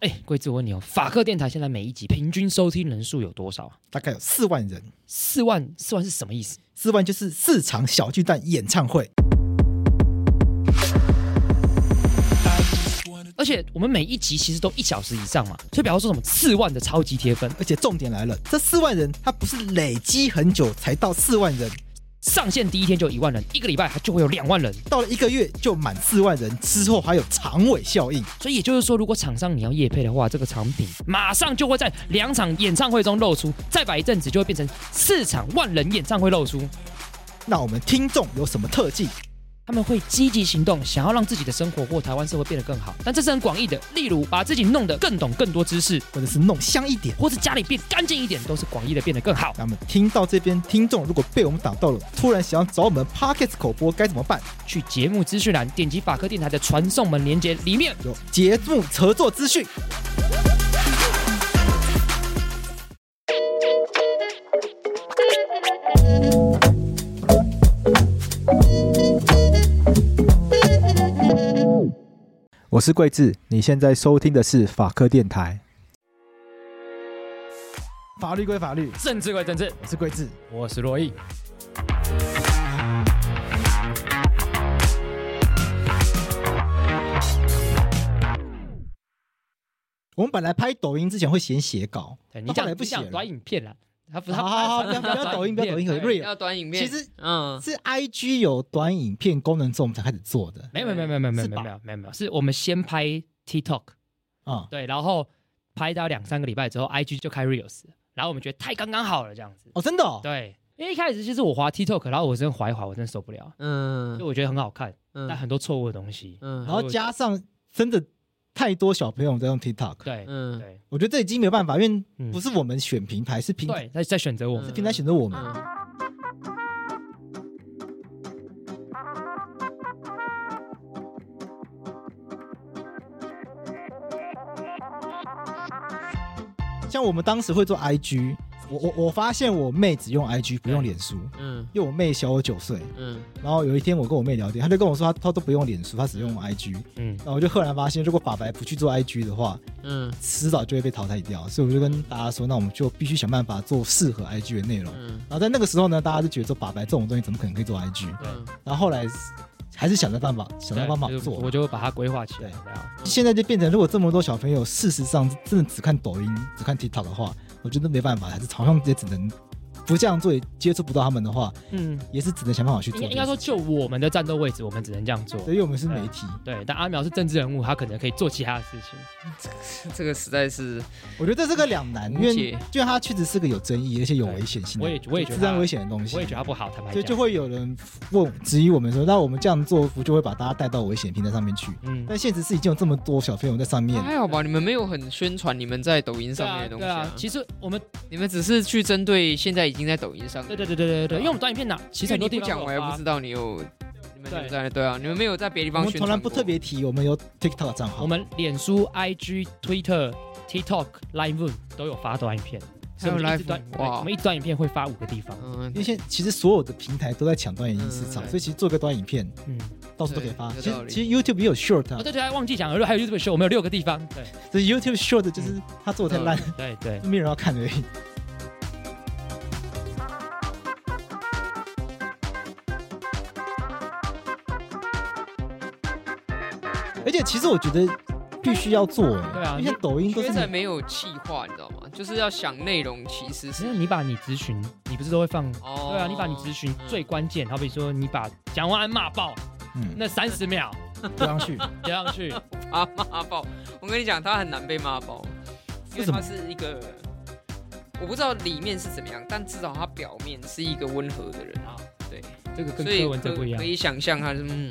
哎，贵子，我问你哦，法克电台现在每一集平均收听人数有多少啊？大概有四万人。四万，四万是什么意思？四万就是四场小巨蛋演唱会。而且我们每一集其实都一小时以上嘛，所以比方说什么四万的超级铁粉。而且重点来了，这四万人他不是累积很久才到四万人。上线第一天就一万人，一个礼拜它就会有两万人，到了一个月就满四万人，之后还有长尾效应。所以也就是说，如果厂商你要夜配的话，这个产品马上就会在两场演唱会中露出，再摆一阵子就会变成四场万人演唱会露出。那我们听众有什么特技？他们会积极行动，想要让自己的生活或台湾社会变得更好，但这是很广义的。例如，把自己弄得更懂更多知识，或者是弄香一点，或者家里变干净一点，都是广义的变得更好。那么听到这边，听众如果被我们打到了，突然想要找我们 Pocket 口播该怎么办？去节目资讯栏点击法科电台的传送门连接，里面有节目合作资讯。我是桂智，你现在收听的是法科电台。法律归法律，政治归政治。我是桂智，我是珞亦。我们本来拍抖音之前会先写稿，对你讲不讲短影片了？他不，他好好好，不要不要抖音，不要抖音，可以 real 要短影片。其实，嗯，是 IG 有短影片功能之后，我们才开始做的。没有没有没有没有没有没有没有没有，是我们先拍 TikTok，啊，对，然后拍到两三个礼拜之后，IG 就开 Reels，然后我们觉得太刚刚好了，这样子。哦，真的？对，因为一开始其实我滑 TikTok，然后我真的滑一滑，我真的受不了。嗯，就我觉得很好看，但很多错误的东西。嗯，然后加上真的。太多小朋友在用 TikTok，对，嗯，对，我觉得这已经没有办法，因为不是我们选平台，是平台。在在选择我们，是平台选择我们。像我们当时会做 IG。我我我发现我妹只用 IG 不用脸书，嗯，因为我妹小我九岁，嗯，然后有一天我跟我妹聊天，她就跟我说她她都不用脸书，她只用 IG，嗯，然后我就赫然发现，如果法白不去做 IG 的话，嗯，迟早就会被淘汰掉，所以我就跟大家说，那我们就必须想办法做适合 IG 的内容，嗯，然后在那个时候呢，大家就觉得说法白这种东西怎么可能可以做 IG，对，然后后来还是想着办法想着办法做，我就会把它规划起来，对，现在就变成如果这么多小朋友事实上真的只看抖音只看 TikTok 的话。我觉得没办法，还是好像也只能。不这样做也，接触不到他们的话，嗯，也是只能想办法去做。应该说，就我们的战斗位置，我们只能这样做。因为我们是媒体，对。但阿苗是政治人物，他可能可以做其他的事情。这个实在是，我觉得这是个两难，因为就他确实是个有争议而且有危险性的，我也我也觉得自然危险的东西。我也觉得他不好，坦白讲。所以就会有人问质疑我们说，那我们这样做不就会把大家带到危险平台上面去？嗯。但现实是已经有这么多小朋友在上面，还好吧？你们没有很宣传你们在抖音上面的东西啊。其实我们你们只是去针对现在已经在抖音上。对对对对对对，因为我们短影片呢，其实很多地方讲我也不知道你有，你们在对啊，你们没有在别的地方。我们从来不特别提，我们有 TikTok 账号，我们脸书、IG、Twitter、TikTok、Live 都有发短影片，还有 Live 短哇，我们一短影片会发五个地方。嗯因为现在其实所有的平台都在抢短影音市场，所以其实做个短影片，嗯，到处都可以发。其实其实 YouTube 也有 Short 啊，对对，忘记讲了，还有 YouTube Short，我们有六个地方。对，这 YouTube Short 就是它做的太烂，对对，没有人要看而已。而且其实我觉得必须要做哎，对啊，因为抖音现在没有企划，你知道吗？就是要想内容，其实是你把你咨询，你不是都会放？哦，对啊，你把你咨询最关键，好比说你把蒋万安骂爆，嗯，那三十秒贴上去，贴上去 啊骂爆！我跟你讲，他很难被骂爆，因为他是一个，我不知道里面是怎么样，但至少他表面是一个温和的人啊。对，这个跟柯文哲不一样，可以想象他是嗯。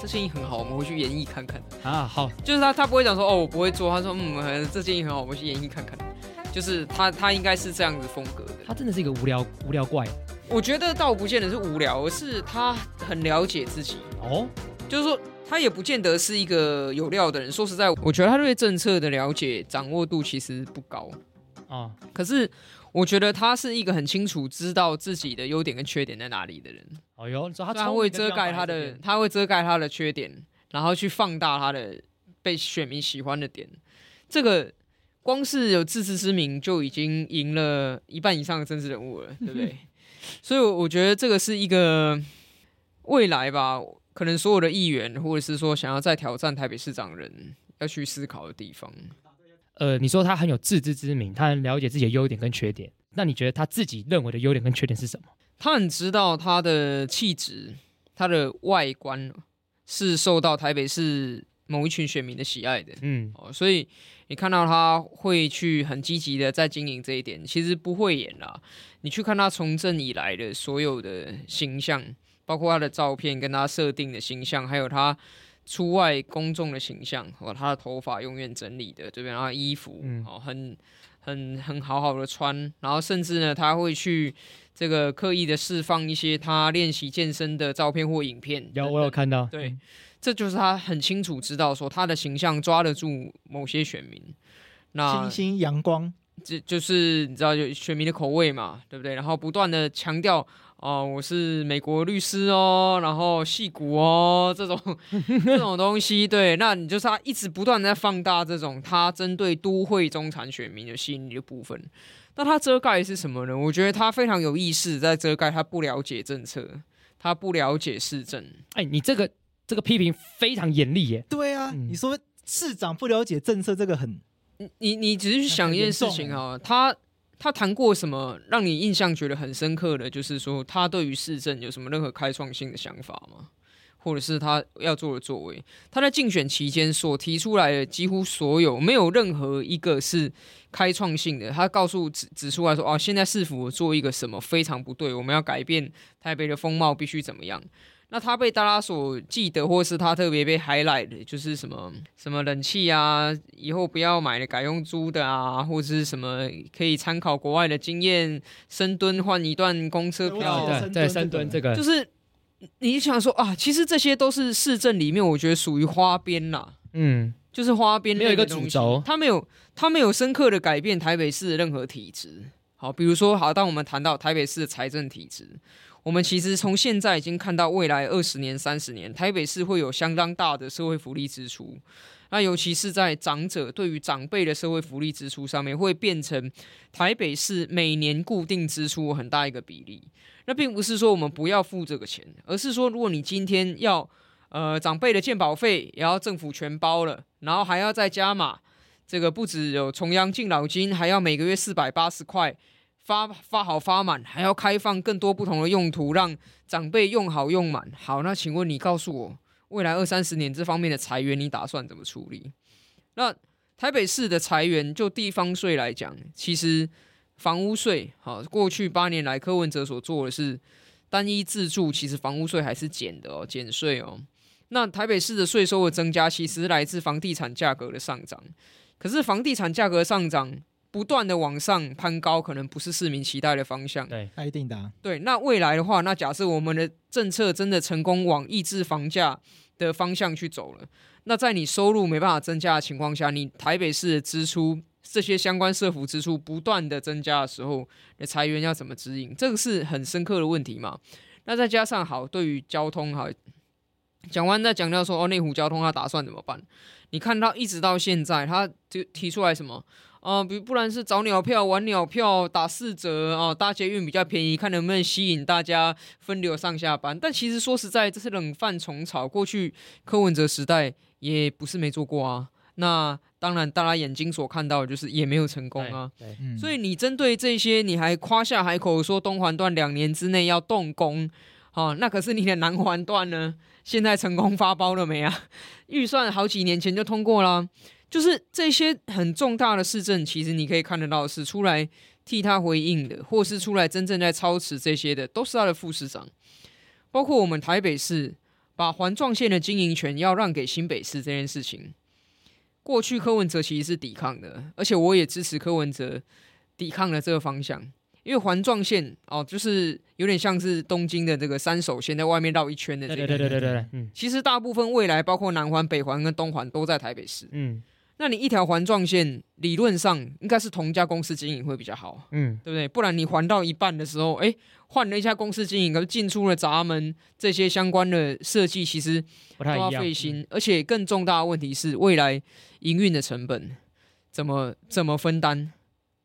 这建议很好，我们回去演绎看看啊。好，就是他他不会讲说哦，我不会做，他说嗯，这建议很好，我们去演绎看看。就是他他应该是这样子风格的。他真的是一个无聊无聊怪。我觉得倒不见得是无聊，而是他很了解自己哦。就是说，他也不见得是一个有料的人。说实在，我觉得他对政策的了解掌握度其实不高啊。可是，我觉得他是一个很清楚知道自己的优点跟缺点在哪里的人。哦哟，他他会遮盖他的，他会遮盖他的缺点，然后去放大他的被选民喜欢的点。这个光是有自知之明就已经赢了一半以上的政治人物了，对不对？所以，我觉得这个是一个未来吧，可能所有的议员，或者是说想要再挑战台北市长人要去思考的地方。呃，你说他很有自知之明，他很了解自己的优点跟缺点，那你觉得他自己认为的优点跟缺点是什么？他很知道他的气质，他的外观是受到台北市某一群选民的喜爱的。嗯，哦，所以你看到他会去很积极的在经营这一点，其实不会演啦。你去看他从政以来的所有的形象，包括他的照片跟他设定的形象，还有他出外公众的形象，哦，他的头发永远整理的，对不对？然后衣服，哦，很很很好好的穿，然后甚至呢，他会去这个刻意的释放一些他练习健身的照片或影片。有，我有看到。对，这就是他很清楚知道说他的形象抓得住某些选民。那清新阳光。这就是你知道，就选民的口味嘛，对不对？然后不断的强调，哦、呃，我是美国律师哦，然后戏骨哦，这种这种东西，对，那你就是他一直不断的在放大这种他针对都会中产选民的吸引力的部分。那他遮盖是什么呢？我觉得他非常有意识在遮盖，他不了解政策，他不了解市政。哎，你这个这个批评非常严厉耶。对啊，嗯、你说市长不了解政策，这个很。你你只是去想一件事情啊，他他谈过什么让你印象觉得很深刻的，就是说他对于市政有什么任何开创性的想法吗？或者是他要做的作为？他在竞选期间所提出来的几乎所有，没有任何一个是开创性的。他告诉指指出来说，哦，现在市府做一个什么非常不对，我们要改变台北的风貌，必须怎么样？那他被大家所记得，或是他特别被 highlight 的，就是什么什么冷气啊，以后不要买了，改用租的啊，或者是什么可以参考国外的经验，深蹲换一段公车票，对对，深蹲这个，就是你想说啊，其实这些都是市政里面，我觉得属于花边啦，嗯，就是花边，没有一个主轴，他没有，他没有深刻的改变台北市的任何体制。好，比如说，好，当我们谈到台北市的财政体质。我们其实从现在已经看到未来二十年、三十年，台北市会有相当大的社会福利支出。那尤其是在长者对于长辈的社会福利支出上面，会变成台北市每年固定支出很大一个比例。那并不是说我们不要付这个钱，而是说如果你今天要呃长辈的健保费也要政府全包了，然后还要再加码，这个不只有重阳敬老金，还要每个月四百八十块。发发好发满，还要开放更多不同的用途，让长辈用好用满。好，那请问你告诉我，未来二三十年这方面的财源你打算怎么处理？那台北市的财源就地方税来讲，其实房屋税，好，过去八年来柯文哲所做的是单一自住，其实房屋税还是减的哦，减税哦。那台北市的税收的增加，其实来自房地产价格的上涨。可是房地产价格上涨。不断的往上攀高，可能不是市民期待的方向。对，那一定的、啊。对，那未来的话，那假设我们的政策真的成功往抑制房价的方向去走了，那在你收入没办法增加的情况下，你台北市的支出这些相关社福支出不断的增加的时候，你的财源要怎么指引？这个是很深刻的问题嘛。那再加上好，对于交通好，讲完再讲到说哦，内湖交通他打算怎么办？你看到一直到现在，他就提出来什么？啊，比不然是早鸟票、晚鸟票打四折啊，搭捷运比较便宜，看能不能吸引大家分流上下班。但其实说实在，这是冷饭虫草。过去柯文哲时代也不是没做过啊。那当然，大家眼睛所看到的就是也没有成功啊。所以你针对这些，你还夸下海口说东环段两年之内要动工，啊，那可是你的南环段呢？现在成功发包了没啊？预算好几年前就通过了。就是这些很重大的市政，其实你可以看得到是出来替他回应的，或是出来真正在操持这些的，都是他的副市长。包括我们台北市把环状线的经营权要让给新北市这件事情，过去柯文哲其实是抵抗的，而且我也支持柯文哲抵抗了这个方向。因为环状线哦，就是有点像是东京的这个三手线，在外面绕一圈的这个。对对对对对，嗯。其实大部分未来包括南环、北环跟东环都在台北市。嗯。那你一条环状线，理论上应该是同一家公司经营会比较好。嗯，对不对？不然你环到一半的时候，哎，换了一家公司经营，可是进出了闸门这些相关的设计，其实都要费心。而且更重大的问题是，未来营运的成本怎么怎么分担？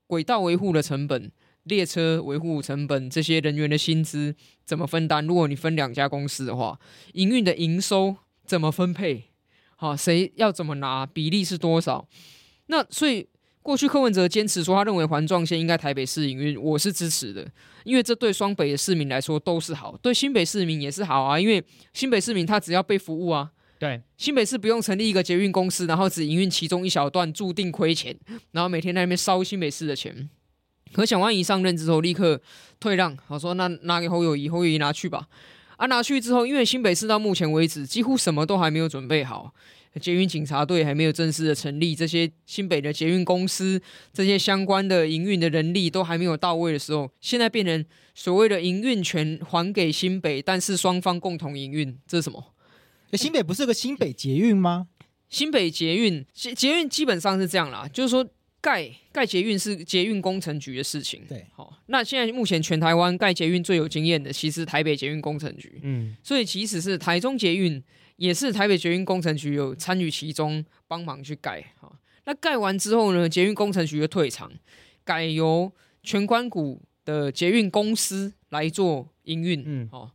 轨道维护的成本。列车维护成本，这些人员的薪资怎么分担？如果你分两家公司的话，营运的营收怎么分配？好，谁要怎么拿？比例是多少？那所以过去柯文哲坚持说，他认为环状线应该台北市营运，我是支持的，因为这对双北的市民来说都是好，对新北市民也是好啊。因为新北市民他只要被服务啊，对，新北市不用成立一个捷运公司，然后只营运其中一小段，注定亏钱，然后每天在那边烧新北市的钱。可蒋万安一上任之后，立刻退让，好说那拿给侯友谊，侯友谊拿去吧。啊，拿去之后，因为新北市到目前为止几乎什么都还没有准备好，捷运警察队还没有正式的成立，这些新北的捷运公司，这些相关的营运的人力都还没有到位的时候，现在变成所谓的营运权还给新北，但是双方共同营运，这是什么？欸，新北不是个新北捷运吗？新北捷运捷捷运基本上是这样啦，就是说。盖盖捷运是捷运工程局的事情。对，好，那现在目前全台湾盖捷运最有经验的，其实台北捷运工程局。嗯，所以即使是台中捷运，也是台北捷运工程局有参与其中，帮忙去盖。好，那盖完之后呢，捷运工程局就退场，改由全关谷的捷运公司来做营运。嗯，好，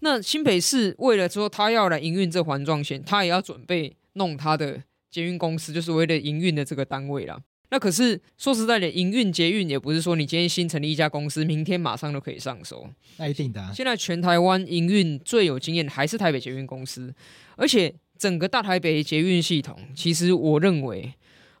那新北市为了说他要来营运这环状线，他也要准备弄他的捷运公司，就是为了营运的这个单位啦。那可是说实在的，营运捷运也不是说你今天新成立一家公司，明天马上就可以上手。那一定的。现在全台湾营运最有经验的还是台北捷运公司，而且整个大台北捷运系统，其实我认为，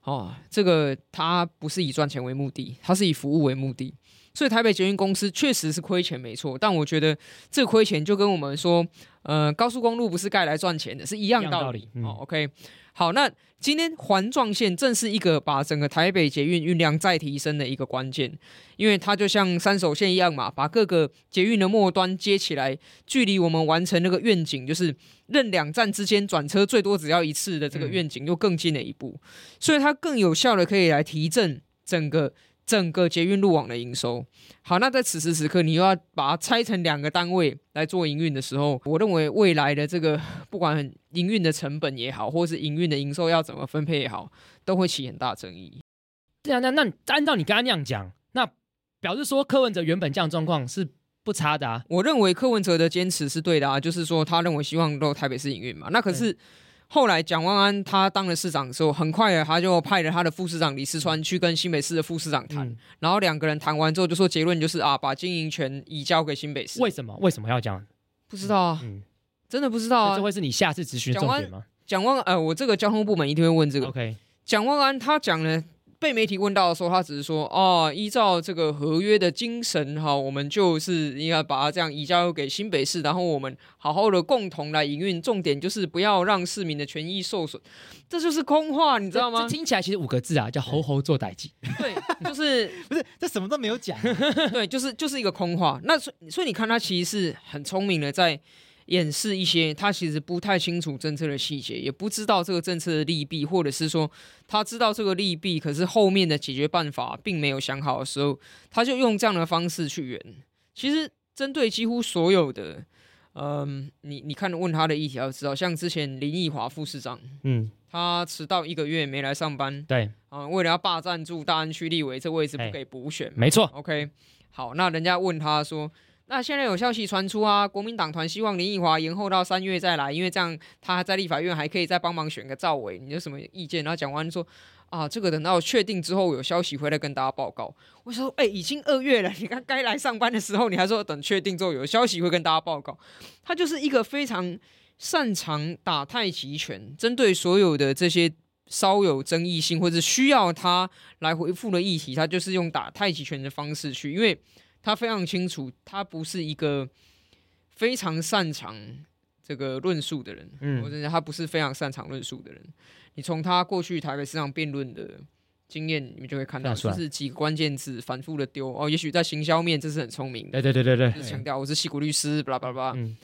哦，这个它不是以赚钱为目的，它是以服务为目的。所以台北捷运公司确实是亏钱没错，但我觉得这亏钱就跟我们说，呃，高速公路不是盖来赚钱的，是一样道理。道理嗯、哦，OK。好，那今天环状线正是一个把整个台北捷运运量再提升的一个关键，因为它就像三手线一样嘛，把各个捷运的末端接起来，距离我们完成那个愿景，就是任两站之间转车最多只要一次的这个愿景，又更近了一步，所以它更有效的可以来提振整个。整个捷运路网的营收，好，那在此时此刻，你又要把它拆成两个单位来做营运的时候，我认为未来的这个不管营运的成本也好，或是营运的营收要怎么分配也好，都会起很大争议。对啊，那那按照你刚刚那样讲，那表示说柯文哲原本这样状况是不差的啊。我认为柯文哲的坚持是对的啊，就是说他认为希望都台北市营运嘛，那可是。后来蒋万安他当了市长的时候，很快的他就派了他的副市长李世川去跟新北市的副市长谈，嗯、然后两个人谈完之后就说结论就是啊，把经营权移交给新北市。为什么？为什么要这样？不知道啊，嗯、真的不知道啊。这会是你下次咨询重点吗？蒋万呃，我这个交通部门一定会问这个。OK，蒋万安他讲了。被媒体问到的时候，他只是说：“哦，依照这个合约的精神，哈，我们就是应该把它这样移交给新北市，然后我们好好的共同来营运。重点就是不要让市民的权益受损。这就是空话，你知道吗？听起来其实五个字啊，叫‘猴猴做代志’。对，就是 不是这什么都没有讲啊。对，就是就是一个空话。那所以所以你看，他其实是很聪明的在。”掩饰一些，他其实不太清楚政策的细节，也不知道这个政策的利弊，或者是说他知道这个利弊，可是后面的解决办法并没有想好的时候，他就用这样的方式去圆。其实针对几乎所有的，嗯，你你看问他的议题，要知道，像之前林奕华副市长，嗯，他迟到一个月没来上班，对，啊，为了要霸占住大安区立委这位置不给补选，没错，OK，好，那人家问他说。那现在有消息传出啊，国民党团希望林奕华延后到三月再来，因为这样他在立法院还可以再帮忙选个赵伟，你有什么意见？然后讲完说啊，这个等到确定之后有消息回来跟大家报告。我说，哎、已经二月了，你看该来上班的时候，你还说等确定之后有消息会跟大家报告。他就是一个非常擅长打太极拳，针对所有的这些稍有争议性或者需要他来回复的议题，他就是用打太极拳的方式去，因为。他非常清楚，他不是一个非常擅长这这个论述的人，嗯，我认为他不是非常擅长论述的人。你从他过去台北市场辩论的经验，你们就会看到，就是几个关键字反复的丢哦。也许在行销面这是很聪明的，对对对对对，就是强调我是西谷律师，巴拉巴拉巴拉。嗯，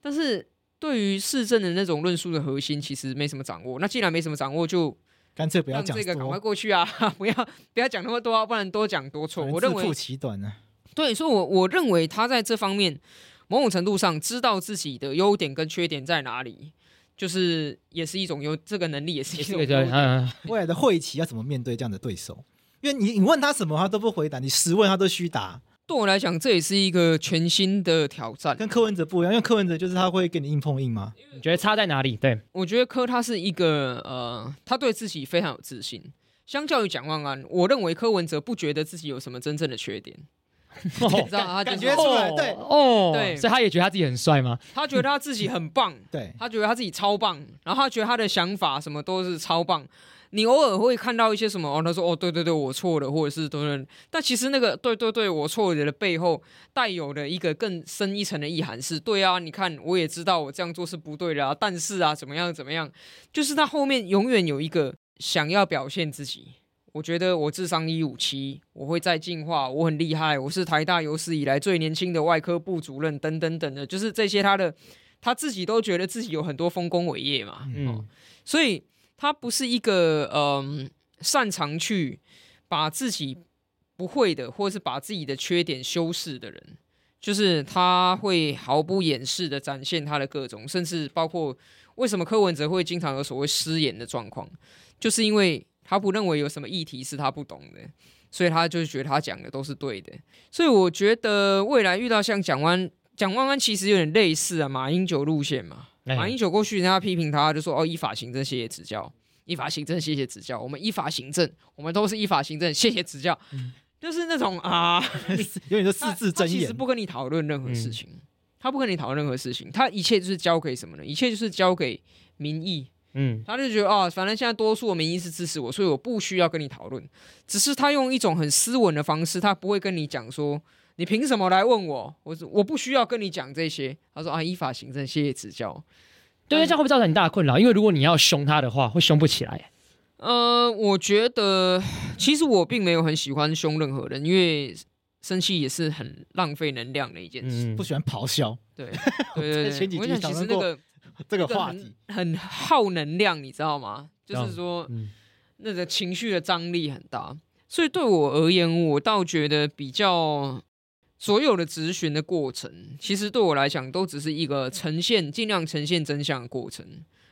但是对于市政的那种论述的核心，其实没什么掌握。那既然没什么掌握，就干脆不要讲这个，赶快过去啊！不要不要讲那么多，啊，不然多讲多错。我认为自其短呢。对，所以我我认为他在这方面某种程度上知道自己的优点跟缺点在哪里。就是也是一种有这个能力，也是一种优点。嗯，未来的会期要怎么面对这样的对手？因为你你问他什么，他都不回答；你十问他都虚答。对我来讲，这也是一个全新的挑战，跟柯文哲不一样。因为柯文哲就是他会跟你硬碰硬嘛？你觉得差在哪里？对，我觉得柯他是一个呃，他对自己非常有自信。相较于蒋万安，我认为柯文哲不觉得自己有什么真正的缺点。哦、你知道他感觉出来，对哦，对，所以他也觉得他自己很帅吗？他觉得他自己很棒，对，他觉得他自己超棒，然后他觉得他的想法什么都是超棒。你偶尔会看到一些什么哦，他说哦，对对对，我错了，或者是等等。但其实那个对对对，我错了的背后带有的一个更深一层的意涵是：对啊，你看我也知道我这样做是不对的啊，但是啊，怎么样怎么样，就是他后面永远有一个想要表现自己。我觉得我智商一五七，我会再进化，我很厉害，我是台大有史以来最年轻的外科部主任，等等等的，就是这些他的他自己都觉得自己有很多丰功伟业嘛，嗯、哦，所以他不是一个嗯擅长去把自己不会的，或者是把自己的缺点修饰的人，就是他会毫不掩饰的展现他的各种，甚至包括为什么柯文哲会经常有所谓失言的状况，就是因为。他不认为有什么议题是他不懂的，所以他就觉得他讲的都是对的。所以我觉得未来遇到像蒋万蒋万安，其实有点类似啊，马英九路线嘛。欸、马英九过去人家批评他，就说哦，依法行政，谢谢指教；依法行政，谢谢指教。我们依法行政，我们都是依法行政，谢谢指教。嗯、就是那种啊，有点说四字真言，其实不跟你讨论任何事情，嗯、他不跟你讨论任何事情，他一切就是交给什么呢？一切就是交给民意。嗯，他就觉得啊、哦，反正现在多数的民意是支持我，所以我不需要跟你讨论。只是他用一种很斯文的方式，他不会跟你讲说，你凭什么来问我？我我不需要跟你讲这些。他说啊，依法行政，谢谢指教。对，这样会不会造成很大的困扰？因为如果你要凶他的话，会凶不起来。呃，我觉得其实我并没有很喜欢凶任何人，因为生气也是很浪费能量的一件事。嗯、不喜欢咆哮。对对对对，我想其实那个。这个话题很，很耗能量，你知道吗？就是说，嗯、那个情绪的张力很大，所以对我而言，我倒觉得比较所有的质询的过程，其实对我来讲都只是一个呈现，尽量呈现真相的过程。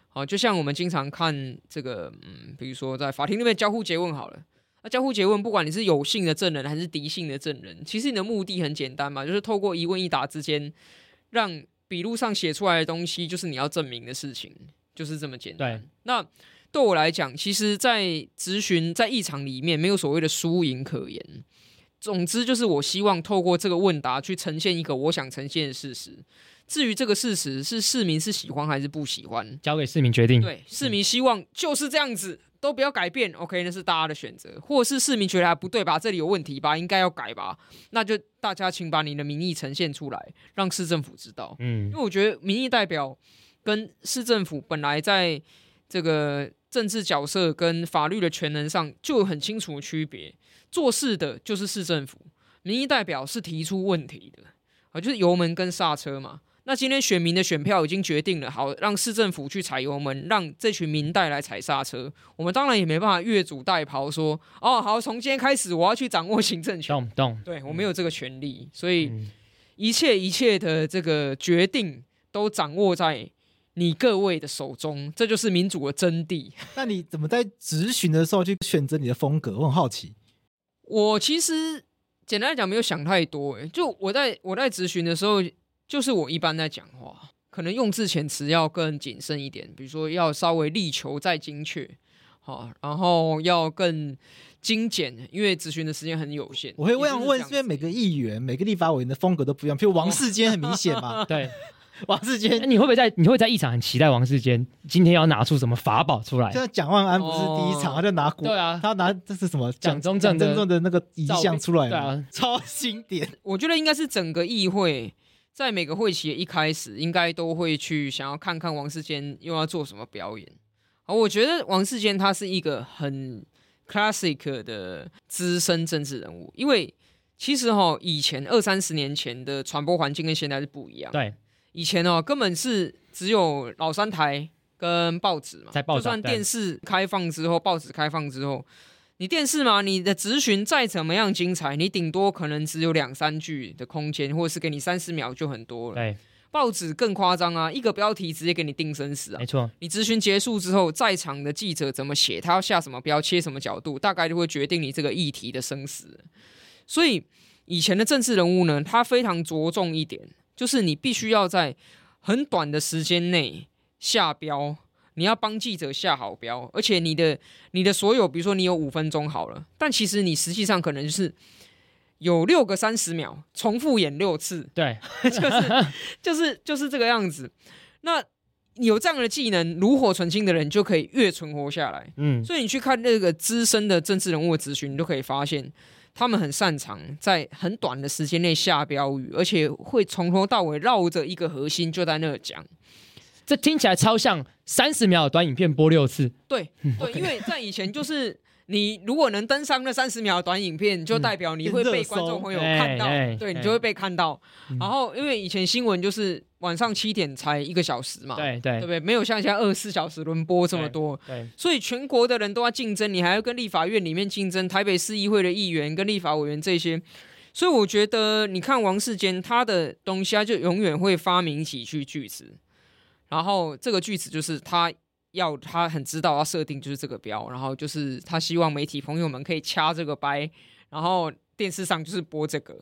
好，就像我们经常看这个，嗯，比如说在法庭那边交互詰问好了，那交互詰问，不管你是有性的证人还是敌性的证人，其实你的目的很简单嘛，就是透过一问一答之间让。笔录上写出来的东西，就是你要证明的事情，就是这么简单。对，那对我来讲，其实，在咨询在议场里面，没有所谓的输赢可言。总之，就是我希望透过这个问答去呈现一个我想呈现的事实。至于这个事实是市民是喜欢还是不喜欢，交给市民决定。对，市民希望就是这样子。都不要改变，OK，那是大家的选择，或者是市民觉得不对吧？这里有问题吧？应该要改吧？那就大家请把你的民意呈现出来，让市政府知道。嗯，因为我觉得民意代表跟市政府本来在这个政治角色跟法律的权能上就有很清楚的区别。做事的就是市政府，民意代表是提出问题的啊，就是油门跟刹车嘛。那今天选民的选票已经决定了，好，让市政府去踩油门，让这群民代来踩刹车。我们当然也没办法越俎代庖说，哦，好，从今天开始我要去掌握行政权。动动，对，我没有这个权利，所以一切一切的这个决定都掌握在你各位的手中，这就是民主的真谛。那你怎么在执询的时候去选择你的风格？我很好奇。我其实简单来讲没有想太多，诶，就我在我在执询的时候。就是我一般在讲话，可能用字遣词要更谨慎一点，比如说要稍微力求再精确，好，然后要更精简，因为咨询的时间很有限。我会这样问，是因为每个议员、每个立法委员的风格都不一样，譬如王世坚很明显嘛，对，王世坚，你会不会在你会在议场很期待王世坚今天要拿出什么法宝出来？像蒋万安不是第一场，哦、他就拿古，对啊，他拿这是什么蒋中正的那个遗像出来，对啊，超经典。我觉得应该是整个议会。在每个会期的一开始，应该都会去想要看看王世坚又要做什么表演。而我觉得王世坚他是一个很 classic 的资深政治人物，因为其实哈，以前二三十年前的传播环境跟现在是不一样。对，以前哦，根本是只有老三台跟报纸嘛，在报，就算电视开放之后，报纸开放之后。你电视嘛，你的质询再怎么样精彩，你顶多可能只有两三句的空间，或者是给你三十秒就很多了。对，报纸更夸张啊，一个标题直接给你定生死啊。没错，你咨询结束之后，在场的记者怎么写，他要下什么标，切什么角度，大概就会决定你这个议题的生死。所以以前的政治人物呢，他非常着重一点，就是你必须要在很短的时间内下标。你要帮记者下好标，而且你的你的所有，比如说你有五分钟好了，但其实你实际上可能就是有六个三十秒，重复演六次，对，就是就是就是这个样子。那有这样的技能，炉火纯青的人就可以越存活下来。嗯，所以你去看那个资深的政治人物的咨询，你都可以发现，他们很擅长在很短的时间内下标语，而且会从头到尾绕着一个核心就在那讲。这听起来超像三十秒的短影片播六次。对对，因为在以前就是你如果能登上那三十秒的短影片，就代表你会被观众朋友看到，对，你就会被看到。然后因为以前新闻就是晚上七点才一个小时嘛，对对，对不对？没有像现在二十四小时轮播这么多，对，所以全国的人都要竞争，你还要跟立法院里面竞争，台北市议会的议员跟立法委员这些。所以我觉得你看王世坚他的东西，他就永远会发明几句句子。然后这个句子就是他要，他很知道要设定就是这个标，然后就是他希望媒体朋友们可以掐这个掰，然后电视上就是播这个，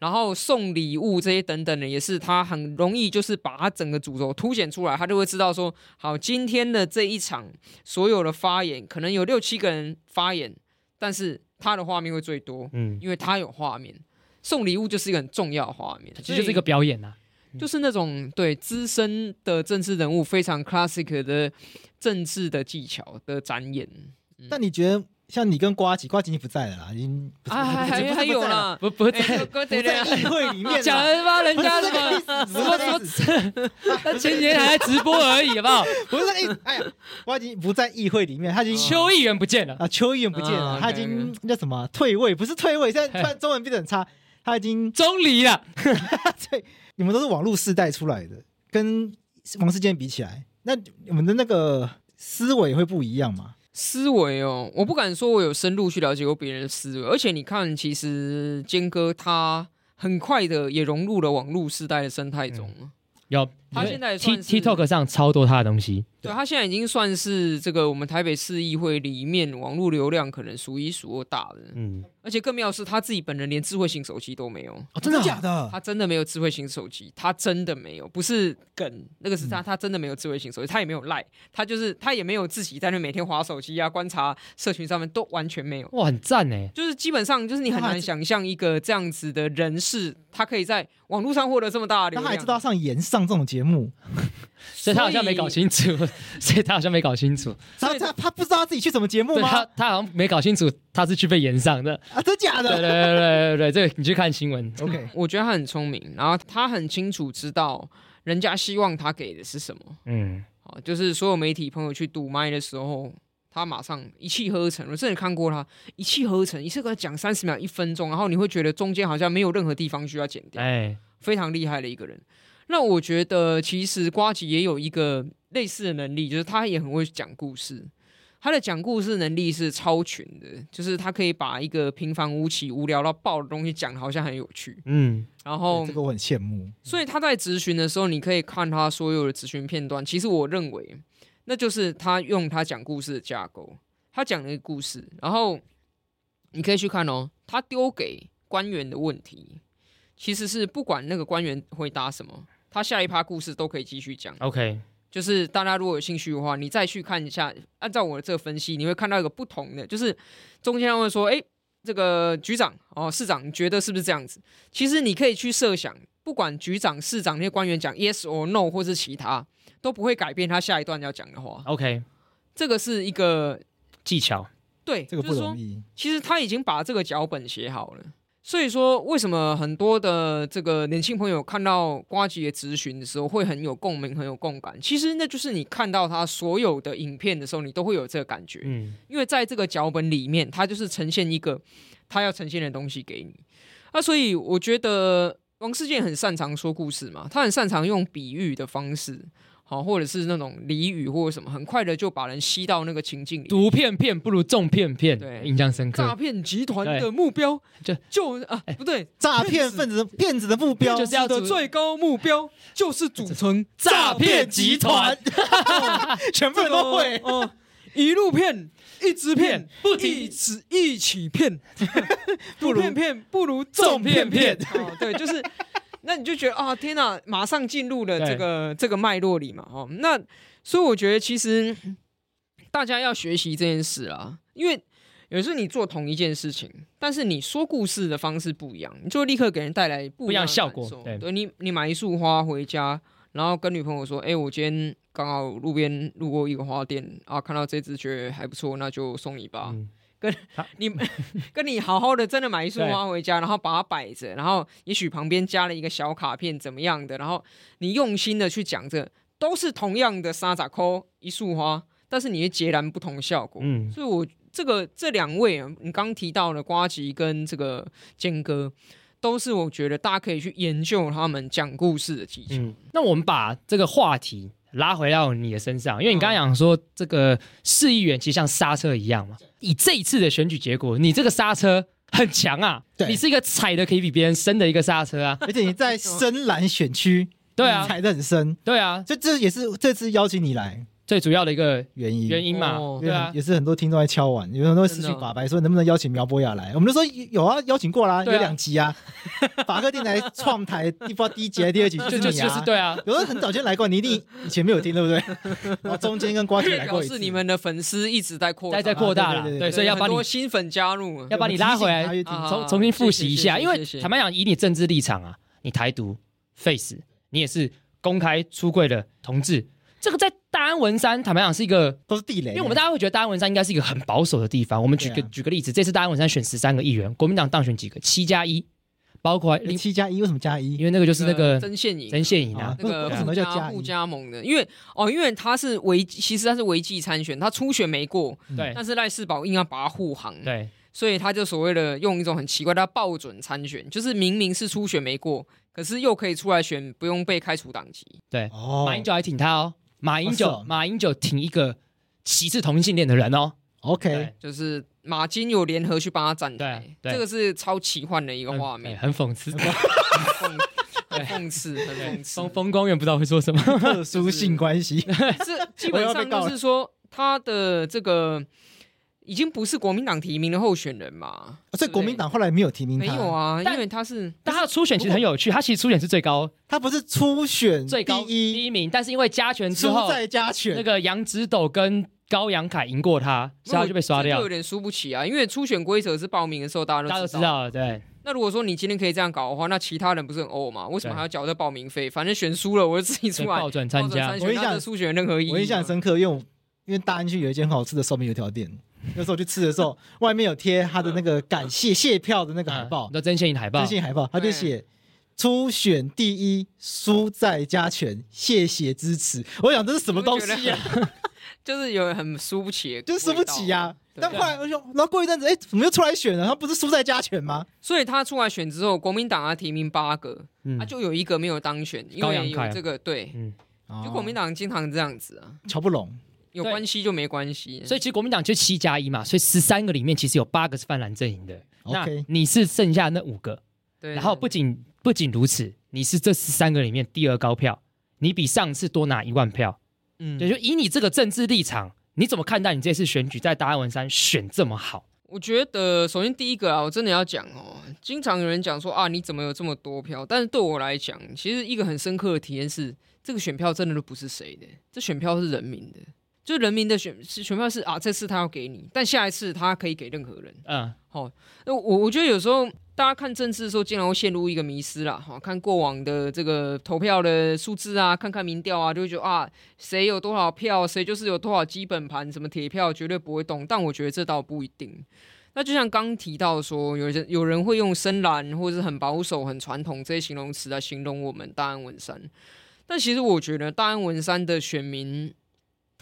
然后送礼物这些等等的也是他很容易就是把他整个主轴凸显出来，他就会知道说，好，今天的这一场所有的发言可能有六七个人发言，但是他的画面会最多，嗯，因为他有画面，送礼物就是一个很重要的画面，其实就是一个表演呐、啊。就是那种对资深的政治人物非常 classic 的政治的技巧的展演。但你觉得像你跟瓜吉，瓜吉你不在了啦，已经啊还还还有啦，不不在不在议会里面讲了吗？人家什么什么什么？他前几天还在直播而已，好不好？不是那个，哎呀，瓜吉不在议会里面，他已经邱议员不见了啊，邱议员不见了，他已经叫什么退位？不是退位，现在突然中文变得很差，他已经中离了，对。你们都是网络世代出来的，跟王世坚比起来，那你们的那个思维会不一样吗？思维哦，我不敢说我有深入去了解过别人的思维，而且你看，其实坚哥他很快的也融入了网络世代的生态中。嗯有，他现在 T TikTok 上超多他的东西。对，他现在已经算是这个我们台北市议会里面网络流量可能数一数二大的。嗯，而且更妙的是他自己本人连智慧型手机都没有。哦，真的假的？他真的没有智慧型手机，他真的没有，不是梗，那个是他，他真的没有智慧型手机，他也没有赖，他就是他也没有自己在那每天划手机啊，观察社群上面都完全没有。哇，很赞哎！就是基本上就是你很难想象一个这样子的人士，他可以在网络上获得这么大的流量。他还知道上演上这种节目。所以他好像没搞清楚，所以他好像没搞清楚，他他他不知道他自己去什么节目吗？他他好像没搞清楚，他是去被延上的啊，真假的？对对对对对，这个你去看新闻，OK。我觉得他很聪明，然后他很清楚知道人家希望他给的是什么，嗯，好，就是所有媒体朋友去堵麦的时候，他马上一气呵成。我真的看过他一气呵成，一次给他讲三十秒、一分钟，然后你会觉得中间好像没有任何地方需要剪掉，哎，非常厉害的一个人。那我觉得，其实瓜吉也有一个类似的能力，就是他也很会讲故事。他的讲故事能力是超群的，就是他可以把一个平凡无奇、无聊到爆的东西讲的好像很有趣。嗯，然后这个我很羡慕。所以他在咨询的时候，你可以看他所有的咨询片段。其实我认为，那就是他用他讲故事的架构，他讲了一个故事，然后你可以去看哦，他丢给官员的问题，其实是不管那个官员回答什么。他下一趴故事都可以继续讲。OK，就是大家如果有兴趣的话，你再去看一下。按照我的这个分析，你会看到一个不同的，就是中间他会说：“哎，这个局长哦，市长，你觉得是不是这样子？”其实你可以去设想，不管局长、市长那些官员讲 yes or no，或是其他，都不会改变他下一段要讲的话。OK，这个是一个技巧。对，这个不容易。其实他已经把这个脚本写好了。所以说，为什么很多的这个年轻朋友看到瓜吉的质询的时候会很有共鸣、很有共感？其实那就是你看到他所有的影片的时候，你都会有这个感觉。嗯，因为在这个脚本里面，他就是呈现一个他要呈现的东西给你。那所以我觉得王世健很擅长说故事嘛，他很擅长用比喻的方式。哦，或者是那种俚语或者什么，很快的就把人吸到那个情境里。毒片片不如重片片，对，印象深刻。诈骗集团的目标就就啊，不对，诈骗分子骗子的目标就是要的最高目标就是组成诈骗集团，全部人都会哦，一路骗，一直骗，不停，一直一起骗，不如片片不如重片片，哦，对，就是。那你就觉得啊，天哪，马上进入了这个这个脉络里嘛，哦，那所以我觉得其实大家要学习这件事啊，因为有时候你做同一件事情，但是你说故事的方式不一样，你就立刻给人带来不一样的效果。对，对你，你买一束花回家，然后跟女朋友说，哎，我今天刚好路边路过一个花店啊，看到这支觉得还不错，那就送你吧。嗯跟 你跟你好好的真的买一束花回家，然后把它摆着，然后也许旁边加了一个小卡片，怎么样的？然后你用心的去讲，这都是同样的沙扎扣一束花，但是你会截然不同的效果。嗯，所以我这个这两位啊，你刚提到的瓜吉跟这个坚哥，都是我觉得大家可以去研究他们讲故事的技巧。嗯，那我们把这个话题。拉回到你的身上，因为你刚刚讲说这个市议员其实像刹车一样嘛。以这一次的选举结果，你这个刹车很强啊，对。你是一个踩的可以比别人深的一个刹车啊，而且你在深蓝选区，对啊，踩的很深，对啊，这这也是这次邀请你来。最主要的一个原因。原因嘛，对啊，也是很多听众在敲碗，有很多私讯法白说能不能邀请苗博雅来，我们都说有啊，邀请过啦，有两集啊，法客电台创台第不知道第一集还是第二集 就是你啊，对啊，有人很早就来过，你一定以前没有听对不对？然 后中间跟瓜姐来过一次，是你们的粉丝一直在扩在在扩大了，对，所以要把你新粉加入，要把你拉回来，重重新复习一下，因为坦白讲，以你政治立场啊，你台独 face，你也是公开出柜的同志。这个在大安文山，坦白讲是一个都是地雷，因为我们大家会觉得大安文山应该是一个很保守的地方。我们举个、啊、举个例子，这次大安文山选十三个议员，国民党当选几个？七加一，包括零七加一为什么加一？因为那个就是那个曾宪颖，曾宪颖啊，那个什么叫加不加盟的？因为哦，因为他是违，其实他是违纪参选，他初选没过，对，但是赖世宝硬要把他护航，对，所以他就所谓的用一种很奇怪的报准参选，就是明明是初选没过，可是又可以出来选，不用被开除党籍。对，哦，马英九还挺他哦。马英九，哦、马英九挺一个歧视同性恋的人哦。OK，就是马金有联合去帮他站台，这个是超奇幻的一个画面，很讽刺，很讽刺，很讽 刺。风风光远不知道会说什么，特殊性关系，是基本上就是说他的这个。已经不是国民党提名的候选人嘛？所以国民党后来没有提名他。没有啊，因为他是，但他的初选其实很有趣，他其实初选是最高，他不是初选最高第一第一名，但是因为加权之后，再加权，那个杨植斗跟高阳凯赢过他，所以他就被刷掉，就有点输不起啊。因为初选规则是报名的时候大家都知道了，对。那如果说你今天可以这样搞的话，那其他人不是很欧吗？为什么还要缴这报名费？反正选输了，我就自己出来 报转参加。我印象初选任何意义，我印象很深刻，因为因为大安区有一间很好吃的寿面油条店。那时候去吃的时候，外面有贴他的那个感谢谢票的那个海报，那曾宪颖海报，曾宪颖海报，他就写初选第一，输在加权，谢谢支持。我想这是什么东西呀？就是有很输不起，就是输不起呀。但后来我说，然后过一阵子，哎，怎么又出来选了？他不是输在加权吗？所以他出来选之后，国民党啊提名八个，他就有一个没有当选，因为有这个对，就国民党经常这样子啊，瞧不拢。有关系就没关系，所以其实国民党就七加一嘛，所以十三个里面其实有八个是泛蓝阵营的。那你是剩下那五个，对。然后不仅不仅如此，你是这十三个里面第二高票，你比上次多拿一万票。嗯，也就以你这个政治立场，你怎么看待你这次选举在大安文山选这么好？我觉得首先第一个啊，我真的要讲哦，经常有人讲说啊，你怎么有这么多票？但是对我来讲，其实一个很深刻的体验是，这个选票真的都不是谁的，这选票是人民的。就人民的选是选票是啊，这次他要给你，但下一次他可以给任何人。嗯，好，那我我觉得有时候大家看政治的时候，经常会陷入一个迷失啦。哈，看过往的这个投票的数字啊，看看民调啊，就会觉得啊，谁有多少票，谁就是有多少基本盘，什么铁票绝对不会动。但我觉得这倒不一定。那就像刚提到说，有人有人会用深蓝或者是很保守、很传统这些形容词来形容我们大安文山。但其实我觉得大安文山的选民，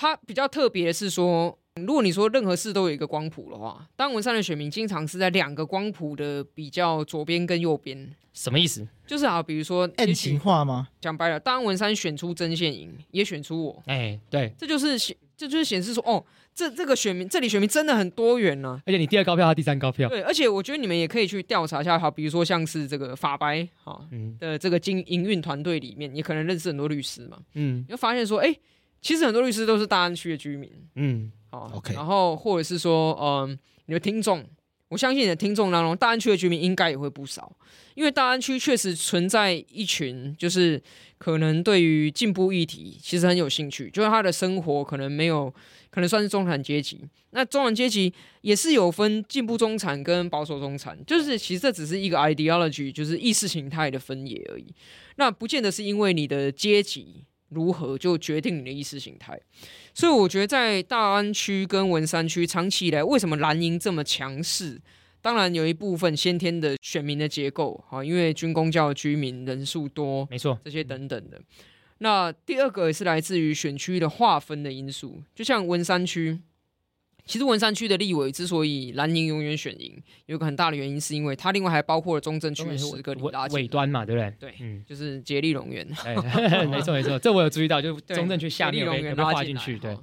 他比较特别的是说，如果你说任何事都有一个光谱的话，大安文山的选民经常是在两个光谱的比较左边跟右边。什么意思？就是啊，比如说爱情化吗？讲白了，当安文山选出曾宪营，也选出我。哎、欸，对，这就是显，这就是显示说，哦，这这个选民，这里选民真的很多元呢、啊。而且你第二高票，他第三高票。对，而且我觉得你们也可以去调查一下，好，比如说像是这个法白哈的这个经营运团队里面，你可能认识很多律师嘛。嗯，你会发现说，哎、欸。其实很多律师都是大安区的居民，嗯，好，OK，然后或者是说，嗯，你的听众，我相信你的听众当中，大安区的居民应该也会不少，因为大安区确实存在一群，就是可能对于进步议题其实很有兴趣，就是他的生活可能没有，可能算是中产阶级，那中产阶级也是有分进步中产跟保守中产，就是其实这只是一个 ideology，就是意识形态的分野而已，那不见得是因为你的阶级。如何就决定你的意识形态，所以我觉得在大安区跟文山区长期以来，为什么蓝营这么强势？当然有一部分先天的选民的结构啊，因为军公教居民人数多，没错，这些等等的。那第二个也是来自于选区的划分的因素，就像文山区。其实文山区的立委之所以蓝营永远选赢，有一个很大的原因，是因为它另外还包括了中正区十个里拉尾端嘛，对不对？对，嗯，就是竭力龙园。哎，没错没错，这我有注意到，就中正区下面有被划进去。对，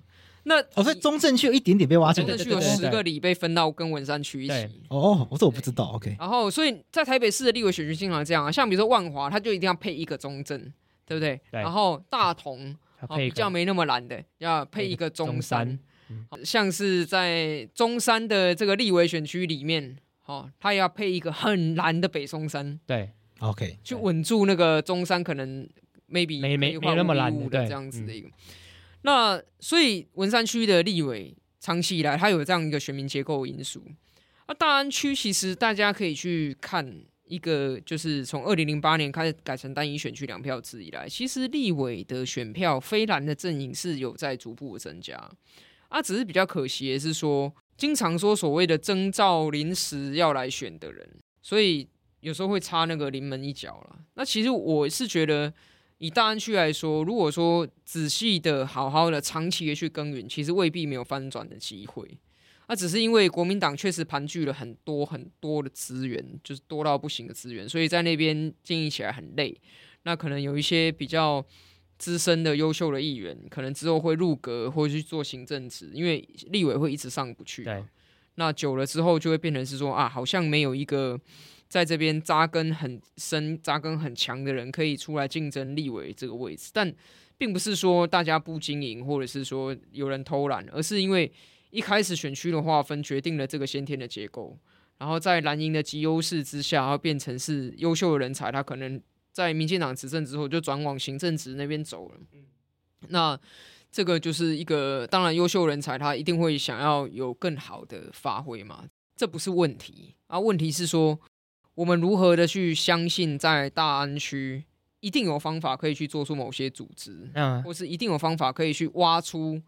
那哦，所以中正区有一点点被挖进去，中正区有十个里被分到跟文山区一起。哦，我这我不知道。OK，然后所以在台北市的立委选区经常这样啊，像比如说万华，他就一定要配一个中正，对不对？然后大同比较没那么蓝的，要配一个中山。像是在中山的这个立委选区里面，哦，他也要配一个很蓝的北松山，对，OK，去稳住那个中山可能 maybe 没没没那么蓝的这样子的一个。那所以文山区的立委长期以来，他有这样一个选民结构因素。那大安区其实大家可以去看一个，就是从二零零八年开始改成单一选区两票制以来，其实立委的选票非蓝的阵营是有在逐步的增加。啊，只是比较可惜的是说，经常说所谓的征召临时要来选的人，所以有时候会差那个临门一脚了。那其实我是觉得，以大安区来说，如果说仔细的、好好的、长期的去耕耘，其实未必没有翻转的机会。那只是因为国民党确实盘踞了很多很多的资源，就是多到不行的资源，所以在那边经营起来很累。那可能有一些比较。资深的优秀的议员，可能之后会入阁或者去做行政职，因为立委会一直上不去。对，那久了之后就会变成是说啊，好像没有一个在这边扎根很深、扎根很强的人可以出来竞争立委这个位置。但并不是说大家不经营，或者是说有人偷懒，而是因为一开始选区的划分决定了这个先天的结构，然后在蓝营的极优势之下，然后变成是优秀的人才，他可能。在民进党执政之后，就转往行政职那边走了。那这个就是一个，当然优秀人才他一定会想要有更好的发挥嘛，这不是问题啊。问题是说，我们如何的去相信，在大安区一定有方法可以去做出某些组织，嗯，或是一定有方法可以去挖出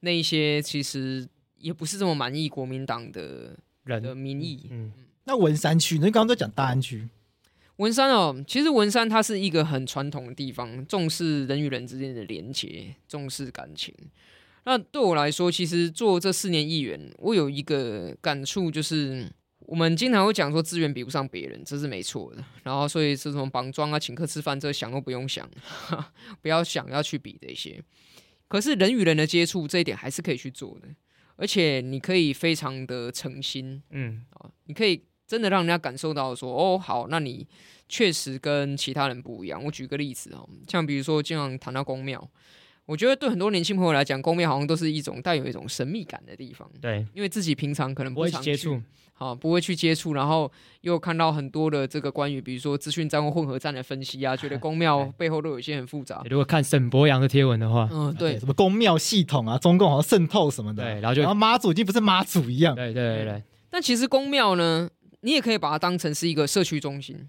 那一些其实也不是这么满意国民党的人的民意。嗯，那文山区，你刚刚在讲大安区。文山哦，其实文山它是一个很传统的地方，重视人与人之间的连结，重视感情。那对我来说，其实做这四年议员，我有一个感触，就是我们经常会讲说资源比不上别人，这是没错的。然后，所以这种绑桩啊、请客吃饭，这想都不用想，不要想要去比这些。可是人与人的接触这一点还是可以去做的，而且你可以非常的诚心，嗯啊，你可以。真的让人家感受到说，哦，好，那你确实跟其他人不一样。我举个例子哦，像比如说经常谈到宫庙，我觉得对很多年轻朋友来讲，宫庙好像都是一种带有一种神秘感的地方。对，因为自己平常可能不常接触，好，不会去接触，然后又看到很多的这个关于比如说资讯战或混合战的分析啊，觉得宫庙背后都有一些很复杂。如果看沈博洋的贴文的话，嗯，对，什么宫庙系统啊，中共好像渗透什么的，对，然后就然后妈祖已经不是妈祖一样，对对对对。但其实宫庙呢？你也可以把它当成是一个社区中心，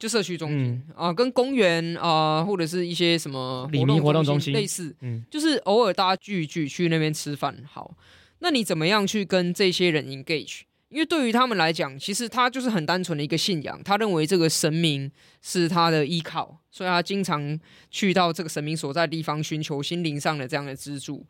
就社区中心啊、嗯呃，跟公园啊、呃，或者是一些什么里民活动中心类似，嗯，就是偶尔大家聚一聚去那边吃饭。好，那你怎么样去跟这些人 engage？因为对于他们来讲，其实他就是很单纯的一个信仰，他认为这个神明是他的依靠，所以他经常去到这个神明所在的地方寻求心灵上的这样的支柱。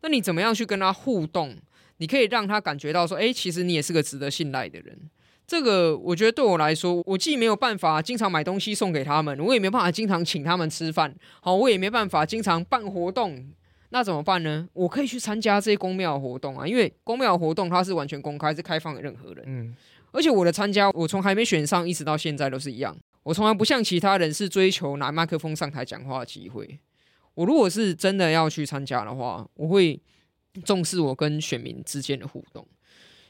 那你怎么样去跟他互动？你可以让他感觉到说，哎，其实你也是个值得信赖的人。这个我觉得对我来说，我既没有办法经常买东西送给他们，我也没办法经常请他们吃饭，好，我也没办法经常办活动。那怎么办呢？我可以去参加这些公庙活动啊，因为公庙活动它是完全公开，是开放给任何人。嗯，而且我的参加，我从还没选上一直到现在都是一样。我从来不像其他人是追求拿麦克风上台讲话的机会。我如果是真的要去参加的话，我会重视我跟选民之间的互动。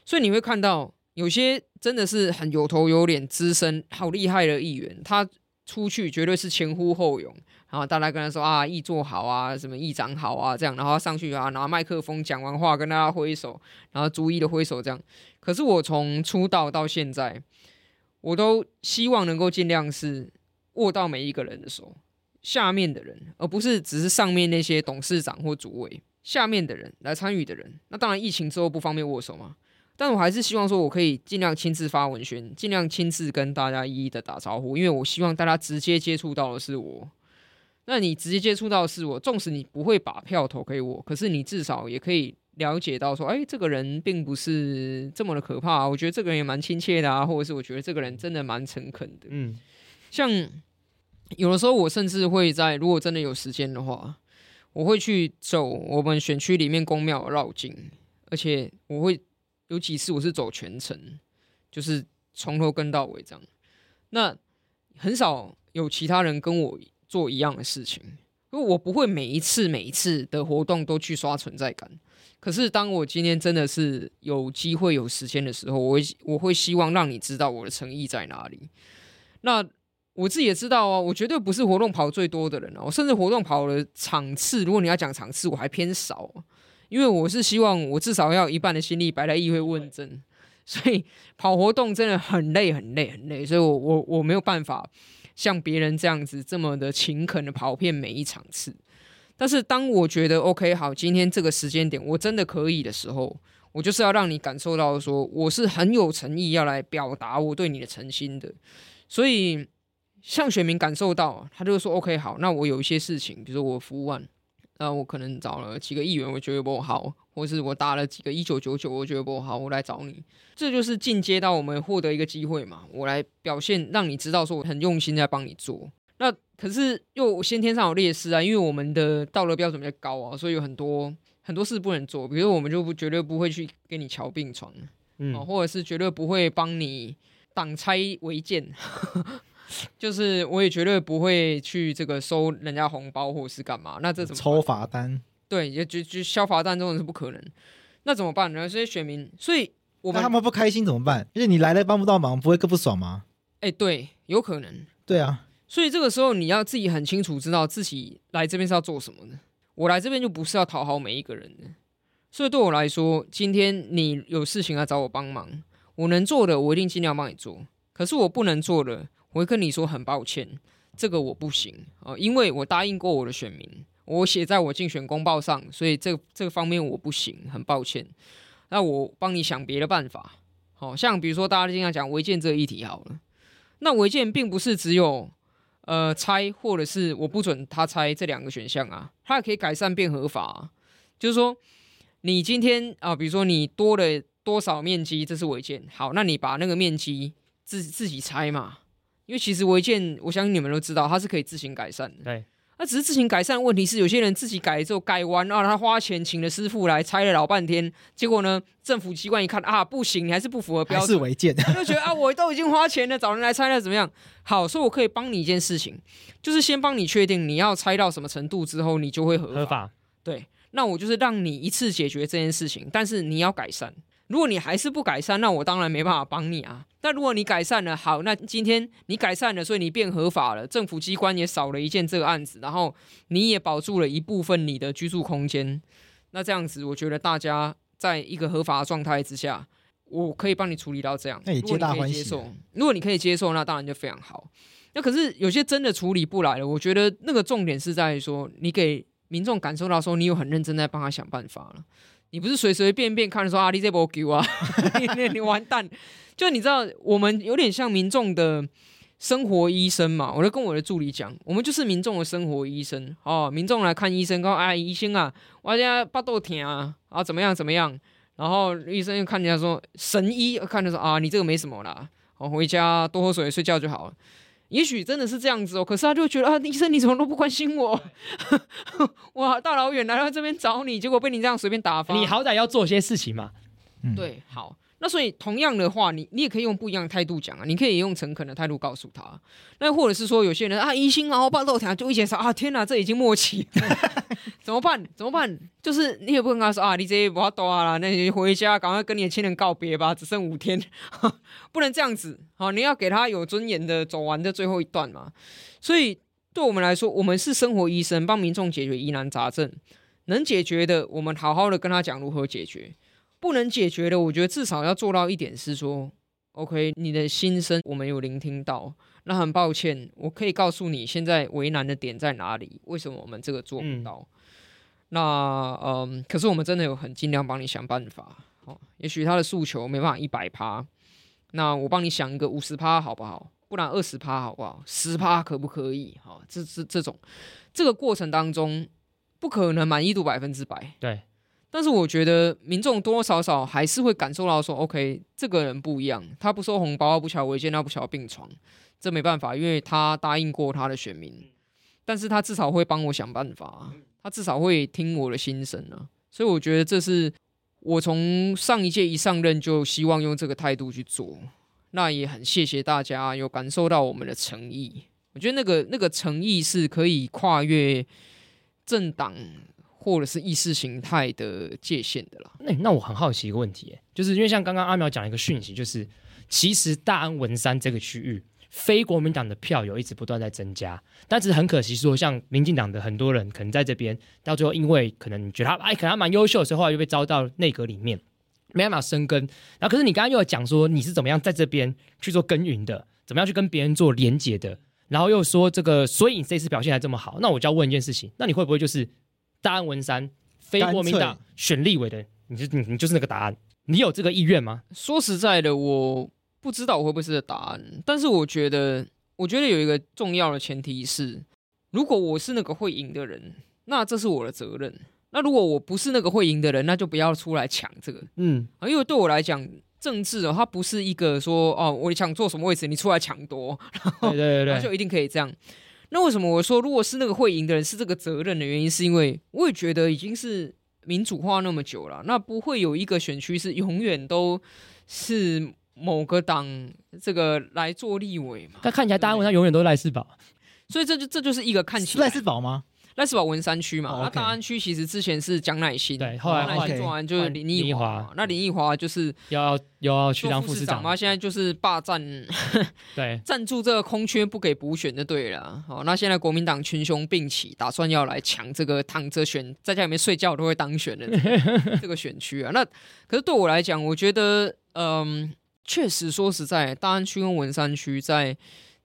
所以你会看到有些真的是很有头有脸、资深、好厉害的议员，他出去绝对是前呼后拥。然后大家跟他说啊，议座好啊，什么议长好啊，这样，然后上去啊，拿麦克风讲完话，跟大家挥手，然后逐一的挥手，这样。可是我从出道到现在，我都希望能够尽量是握到每一个人的手，下面的人，而不是只是上面那些董事长或主委，下面的人来参与的人。那当然，疫情之后不方便握手嘛，但我还是希望说我可以尽量亲自发文宣，尽量亲自跟大家一一的打招呼，因为我希望大家直接接触到的是我。那你直接接触到的是我，纵使你不会把票投给我，可是你至少也可以了解到说，哎，这个人并不是这么的可怕啊。我觉得这个人也蛮亲切的啊，或者是我觉得这个人真的蛮诚恳的。嗯，像有的时候我甚至会在，如果真的有时间的话，我会去走我们选区里面公庙的绕境，而且我会有几次我是走全程，就是从头跟到尾这样。那很少有其他人跟我。做一样的事情，因为我不会每一次每一次的活动都去刷存在感。可是当我今天真的是有机会有时间的时候，我会我会希望让你知道我的诚意在哪里。那我自己也知道啊，我绝对不是活动跑最多的人啊，我甚至活动跑的场次，如果你要讲场次，我还偏少。因为我是希望我至少要一半的心力摆在议会问政，所以跑活动真的很累很累很累，所以我我我没有办法。像别人这样子这么的勤恳的跑遍每一场次，但是当我觉得 OK 好，今天这个时间点我真的可以的时候，我就是要让你感受到说我是很有诚意要来表达我对你的诚心的，所以向选民感受到，他就说 OK 好，那我有一些事情，比如说我服务完。那我可能找了几个议员，我觉得不好，或是我打了几个一九九九，我觉得不好，我来找你，这就是进阶到我们获得一个机会嘛，我来表现，让你知道说我很用心在帮你做。那可是又先天上有劣势啊，因为我们的道德标准比较高啊，所以有很多很多事不能做，比如说我们就不绝对不会去给你瞧病床，嗯，或者是绝对不会帮你挡拆违建。就是我也绝对不会去这个收人家红包或是干嘛，那这怎么抽罚单？对，也就就消罚单这种是不可能。那怎么办呢？这些选民，所以我们他们不开心怎么办？因为你来了帮不到忙，不会更不爽吗？哎、欸，对，有可能。对啊，所以这个时候你要自己很清楚知道自己来这边是要做什么的。我来这边就不是要讨好每一个人的。所以对我来说，今天你有事情来找我帮忙，我能做的我一定尽量帮你做。可是我不能做的。我会跟你说很抱歉，这个我不行啊，因为我答应过我的选民，我写在我竞选公报上，所以这这个方面我不行，很抱歉。那我帮你想别的办法，好像比如说大家经常讲违建这个议题好了，那违建并不是只有呃拆或者是我不准他拆这两个选项啊，它也可以改善变合法，就是说你今天啊，比如说你多了多少面积，这是违建，好，那你把那个面积自自己拆嘛。因为其实违建，我相信你们都知道，它是可以自行改善的。对，那只是自行改善的问题是，有些人自己改了之后改完啊，他花钱请了师傅来拆了老半天，结果呢，政府机关一看啊，不行，你还是不符合标准，是违建，就觉得啊，我都已经花钱了，找人来拆了怎么样？好，所以我可以帮你一件事情，就是先帮你确定你要拆到什么程度之后，你就会合法。合法。对，那我就是让你一次解决这件事情，但是你要改善。如果你还是不改善，那我当然没办法帮你啊。但如果你改善了，好，那今天你改善了，所以你变合法了，政府机关也少了一件这个案子，然后你也保住了一部分你的居住空间。那这样子，我觉得大家在一个合法的状态之下，我可以帮你处理到这样。那也皆大欢喜。如果你可以接受，那当然就非常好。那可是有些真的处理不来了，我觉得那个重点是在于说，你给民众感受到说，你有很认真在帮他想办法了。你不是随随便便看说啊，你这波给啊，你你完蛋。就你知道，我们有点像民众的生活医生嘛。我就跟我的助理讲，我们就是民众的生活医生哦。民众来看医生，说哎，医生啊，我家巴肚疼啊，啊怎么样怎么样？然后医生又看人家说神医，看着说啊，你这个没什么啦，我回家多喝水，睡觉就好了。也许真的是这样子哦，可是他就觉得啊，医生你怎么都不关心我？哇，大老远来到这边找你，结果被你这样随便打发。你好歹要做些事情嘛。嗯、对，好。那所以同样的话，你你也可以用不一样的态度讲啊，你可以用诚恳的态度告诉他。那或者是说，有些人啊，疑心啊，我爸豆条就一检查啊，天哪，这已经末期，怎么办？怎么办？就是你也不能跟他说啊，你这不要多啦，那你回家赶快跟你的亲人告别吧，只剩五天，不能这样子。好，你要给他有尊严的走完这最后一段嘛。所以对我们来说，我们是生活医生，帮民众解决疑难杂症，能解决的，我们好好的跟他讲如何解决。不能解决的，我觉得至少要做到一点是说，OK，你的心声我们有聆听到。那很抱歉，我可以告诉你现在为难的点在哪里，为什么我们这个做不到？嗯、那嗯，可是我们真的有很尽量帮你想办法。哦，也许他的诉求没办法一百趴，那我帮你想一个五十趴好不好？不然二十趴好不好？十趴可不可以？好，这这这种这个过程当中不可能满意度百分之百。对。但是我觉得民众多多少少还是会感受到说，OK，这个人不一样，他不收红包，不乔违建，他不乔病床，这没办法，因为他答应过他的选民，但是他至少会帮我想办法，他至少会听我的心声啊，所以我觉得这是我从上一届一上任就希望用这个态度去做，那也很谢谢大家有感受到我们的诚意，我觉得那个那个诚意是可以跨越政党。或者是意识形态的界限的啦。那那我很好奇一个问题，就是因为像刚刚阿苗讲一个讯息，就是其实大安文山这个区域非国民党的票有一直不断在增加，但是很可惜说，像民进党的很多人可能在这边到最后，因为可能你觉得他哎，可能他蛮优秀的时候，后来又被招到内阁里面，没办法生根。然后可是你刚刚又有讲说你是怎么样在这边去做耕耘的，怎么样去跟别人做连结的，然后又说这个，所以你这次表现还这么好，那我就要问一件事情，那你会不会就是？大安文山非国民党选立委的，你就你你就是那个答案，你有这个意愿吗？说实在的，我不知道我会不会是个答案，但是我觉得，我觉得有一个重要的前提是，如果我是那个会赢的人，那这是我的责任；那如果我不是那个会赢的人，那就不要出来抢这个。嗯，因为对我来讲，政治哦，它不是一个说哦，我想坐什么位置，你出来抢夺，对对对，然后就一定可以这样。那为什么我说，如果是那个会赢的人是这个责任的原因，是因为我也觉得已经是民主化那么久了，那不会有一个选区是永远都是某个党这个来做立委嘛？但看起来大家文山永远都是赖世宝，所以这就这就是一个看起来赖世宝吗？赖士葆文山区嘛，那、oh, okay. 大安区其实之前是江乃新，对，后来做完就是林奕华，那林奕华就是要又要去当副市长嘛，现在就是霸占，对，占住这个空缺不给补选就对了。好，那现在国民党群雄并起，打算要来抢这个躺着选，在家里面睡觉都会当选的这个 选区啊。那可是对我来讲，我觉得，嗯，确实说实在，大安区跟文山区在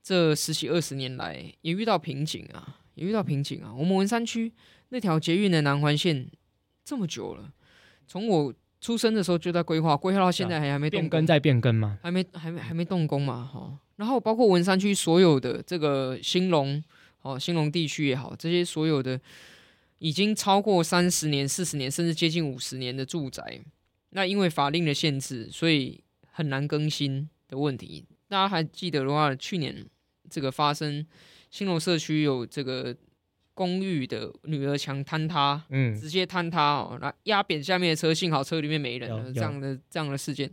这十几二十年来也遇到瓶颈啊。也遇到瓶颈啊！我们文山区那条捷运的南环线这么久了，从我出生的时候就在规划，规划到现在还还没动工，变更再变更吗？还没还没还没动工嘛？哈，然后包括文山区所有的这个兴隆哦，兴隆地区也好，这些所有的已经超过三十年、四十年，甚至接近五十年的住宅，那因为法令的限制，所以很难更新的问题。大家还记得的话，去年这个发生。新楼社区有这个公寓的女儿墙坍塌，嗯，直接坍塌哦，那压扁下面的车，幸好车里面没人了。这样的这样的事件，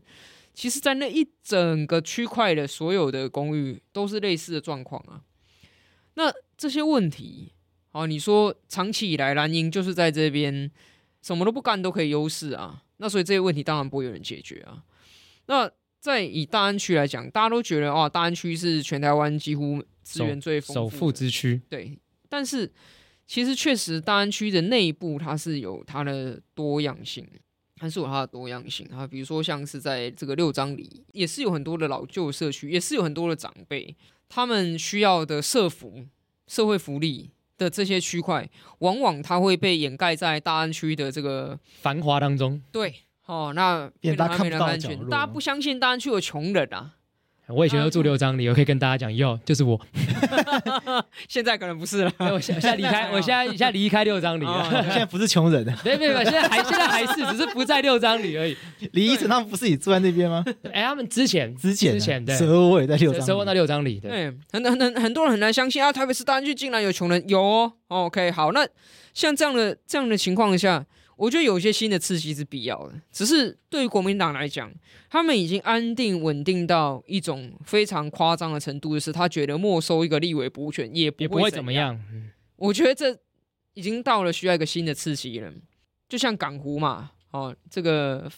其实，在那一整个区块的所有的公寓都是类似的状况啊。那这些问题，哦，你说长期以来蓝营就是在这边什么都不干都可以优势啊，那所以这些问题当然不会有人解决啊。那在以大安区来讲，大家都觉得哦，大安区是全台湾几乎。资源最丰富首富之区，对，但是其实确实大安区的内部它是有它的多样性，它是有它的多样性啊。比如说像是在这个六张里，也是有很多的老旧社区，也是有很多的长辈，他们需要的社福、社会福利的这些区块，往往它会被掩盖在大安区的这个繁华当中。对，哦，那变得他没人安全，大家不相信大安区有穷人啊。我以前都住六张里，我可以跟大家讲，哟，就是我。现在可能不是了，我现在离开，我现在现在离开六张里了。现在不是穷人，没没没，现在还现在还是，只是不在六张里而已。李依晨他们不是也住在那边吗？哎，他们之前之前之前对，蛇窝也在六张，蛇窝在六张里。对，很很很很多人很难相信啊，台北市大安区竟然有穷人，有哦。OK，好，那像这样的这样的情况下。我觉得有些新的刺激是必要的，只是对于国民党来讲，他们已经安定稳定到一种非常夸张的程度，就是他觉得没收一个立委补选也不会，也不会怎么样。我觉得这已经到了需要一个新的刺激了，就像港湖嘛，哦，这个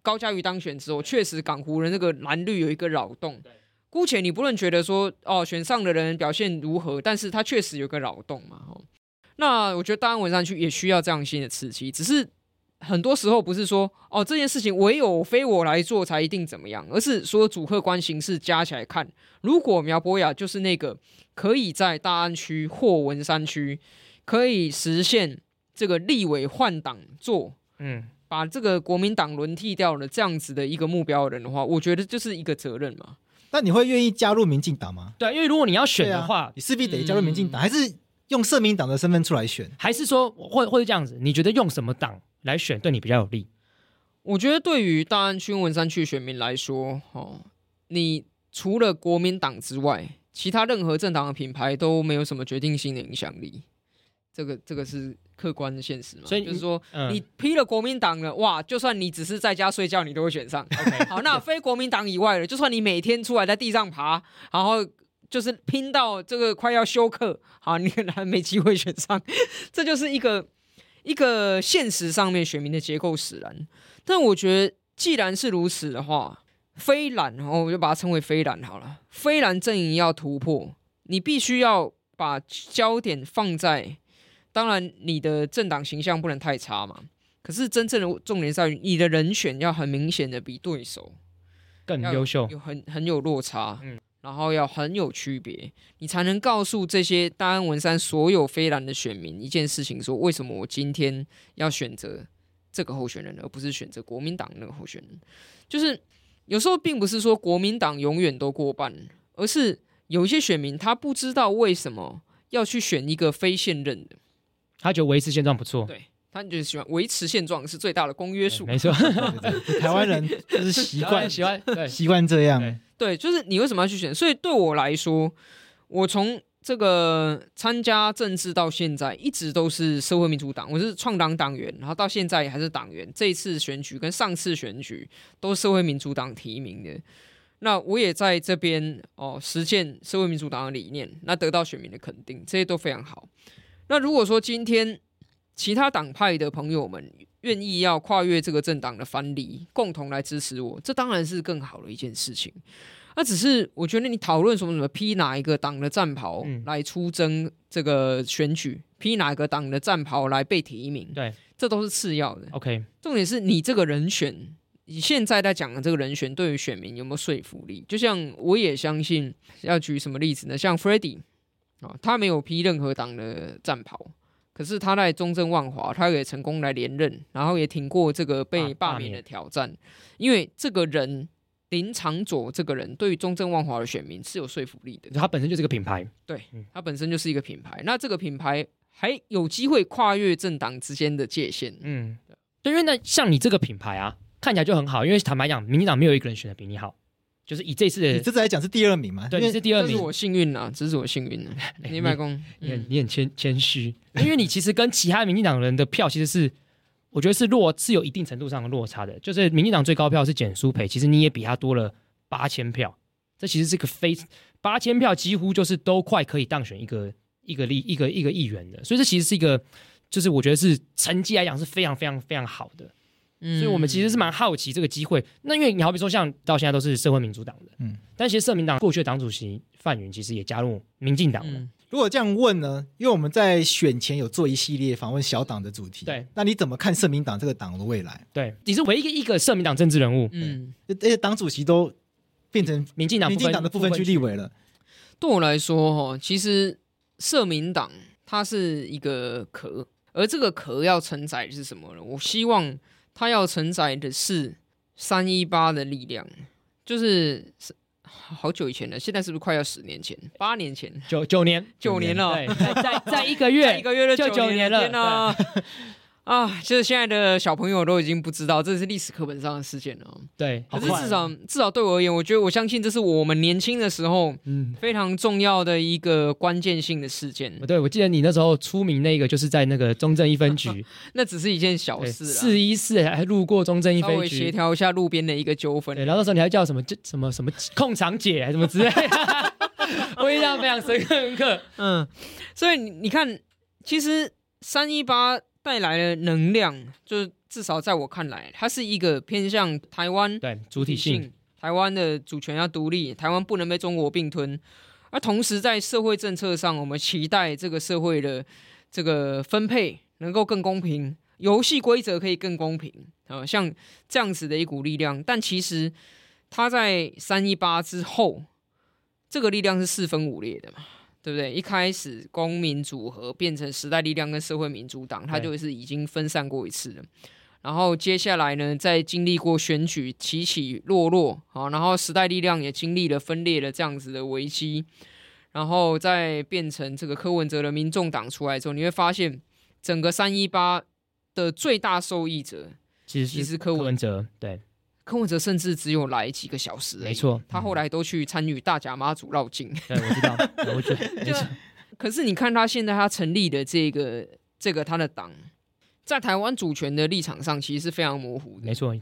高嘉瑜当选之后，确实港湖人那个蓝绿有一个扰动。姑且你不论觉得说哦选上的人表现如何，但是他确实有个扰动嘛，哦。那我觉得大安文山区也需要这样新的刺激，只是很多时候不是说哦这件事情唯有非我来做才一定怎么样，而是说主客观形势加起来看，如果苗博雅就是那个可以在大安区或文山区可以实现这个立委换党做，嗯，把这个国民党轮替掉了这样子的一个目标的人的话，我觉得就是一个责任嘛。那你会愿意加入民进党吗？对，因为如果你要选的话，啊、你势必得加入民进党，嗯、还是？用社民党的身份出来选，还是说会会这样子？你觉得用什么党来选对你比较有利？我觉得对于大安区、文山区选民来说，哦，你除了国民党之外，其他任何政党的品牌都没有什么决定性的影响力。这个这个是客观的现实嘛？所以就是说，嗯、你批了国民党了，哇，就算你只是在家睡觉，你都会选上。OK，好，那非国民党以外的，就算你每天出来在地上爬，然后。就是拼到这个快要休克，好，你可能还没机会选上，这就是一个一个现实上面选民的结构使然。但我觉得，既然是如此的话，非蓝，然后我就把它称为非蓝好了。非蓝阵营要突破，你必须要把焦点放在，当然你的政党形象不能太差嘛。可是真正的重点在于，你的人选要很明显的比对手更优秀，有很很有落差。嗯。然后要很有区别，你才能告诉这些大安文山所有非蓝的选民一件事情：说为什么我今天要选择这个候选人，而不是选择国民党那个候选人？就是有时候并不是说国民党永远都过半，而是有一些选民他不知道为什么要去选一个非现任的，他觉得维持现状不错，对，他就是喜欢维持现状是最大的公约数，没错，台湾人就是习惯 喜欢对习惯这样。对，就是你为什么要去选？所以对我来说，我从这个参加政治到现在，一直都是社会民主党，我是创党党员，然后到现在还是党员。这一次选举跟上次选举都是社会民主党提名的，那我也在这边哦实践社会民主党的理念，那得到选民的肯定，这些都非常好。那如果说今天其他党派的朋友们，愿意要跨越这个政党的藩篱，共同来支持我，这当然是更好的一件事情。那只是我觉得你讨论什么什么披哪一个党的战袍来出征这个选举，披、嗯、哪一个党的战袍来被提名，对，这都是次要的。OK，重点是你这个人选，你现在在讲的这个人选对于选民有没有说服力？就像我也相信，要举什么例子呢？像 Freddy 啊，他没有披任何党的战袍。可是他在中正万华，他也成功来连任，然后也挺过这个被罢免的挑战。因为这个人林长佐这个人，对于中正万华的选民是有说服力的。他本身就是个品牌，对，他本身就是一个品牌。那这个品牌还有机会跨越政党之间的界限。嗯，对，因为那像你这个品牌啊，看起来就很好。因为坦白讲，民进党没有一个人选的比你好。就是以这次的，你这次来讲是第二名嘛？对，你是第二名，这是我幸运啊，这是我幸运啊。林白公，你很你很谦谦虚，因为你其实跟其他民进党人的票其实是，我觉得是落是有一定程度上的落差的。就是民进党最高票是简书培，其实你也比他多了八千票，这其实是个非八千票几乎就是都快可以当选一个一个立一个一个议员的，所以这其实是一个，就是我觉得是成绩来讲是非常非常非常好的。所以，我们其实是蛮好奇这个机会。那因为你好比说，像到现在都是社会民主党的，嗯，但其实社民党过去的党主席范云其实也加入民进党了。如果这样问呢？因为我们在选前有做一系列访问小党的主题，对，那你怎么看社民党这个党的未来？对，你是唯一一个社民党政治人物，嗯，而且党主席都变成民进党民进党的部分区立委了。对我来说，哈，其实社民党它是一个壳，而这个壳要承载的是什么呢？我希望它要承载的是三一八的力量，就是好久以前了，现在是不是快要十年前？八年前？九九年？九年了？对，在在一个月，一个月就九年了。啊，就是现在的小朋友都已经不知道这是历史课本上的事件了。对，可是至少至少对我而言，我觉得我相信这是我们年轻的时候，嗯，非常重要的一个关键性的事件。对，我记得你那时候出名那个，就是在那个中正一分局，那只是一件小事，四一四还路过中正一分局，协调一下路边的一个纠纷。对，然后那时候你还叫什么什么什么控场姐还是什么之类的，我印象非常深刻。嗯，所以你你看，其实三一八。带来了能量，就是至少在我看来，它是一个偏向台湾对主体性，台湾的主权要独立，台湾不能被中国并吞。而同时，在社会政策上，我们期待这个社会的这个分配能够更公平，游戏规则可以更公平啊，像这样子的一股力量。但其实，它在三一八之后，这个力量是四分五裂的嘛。对不对？一开始公民组合变成时代力量跟社会民主党，它就是已经分散过一次了。然后接下来呢，在经历过选举起起落落，好，然后时代力量也经历了分裂的这样子的危机，然后再变成这个柯文哲的民众党出来之后，你会发现整个三一八的最大受益者其实是柯文哲，对。柯文哲甚至只有来几个小时，没错，他后来都去参与大甲妈祖绕境。对，我知道，我觉得没错。可是你看他现在他成立的这个这个他的党，在台湾主权的立场上其实是非常模糊的。没错，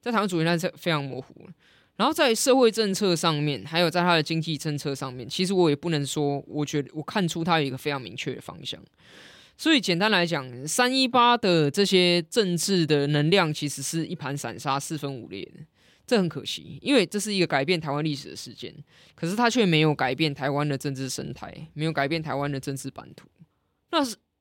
在台湾主权上是非常模糊。然后在社会政策上面，还有在他的经济政策上面，其实我也不能说，我觉得我看出他有一个非常明确的方向。所以简单来讲，三一八的这些政治的能量其实是一盘散沙、四分五裂的，这很可惜，因为这是一个改变台湾历史的事件，可是它却没有改变台湾的政治生态，没有改变台湾的政治版图。那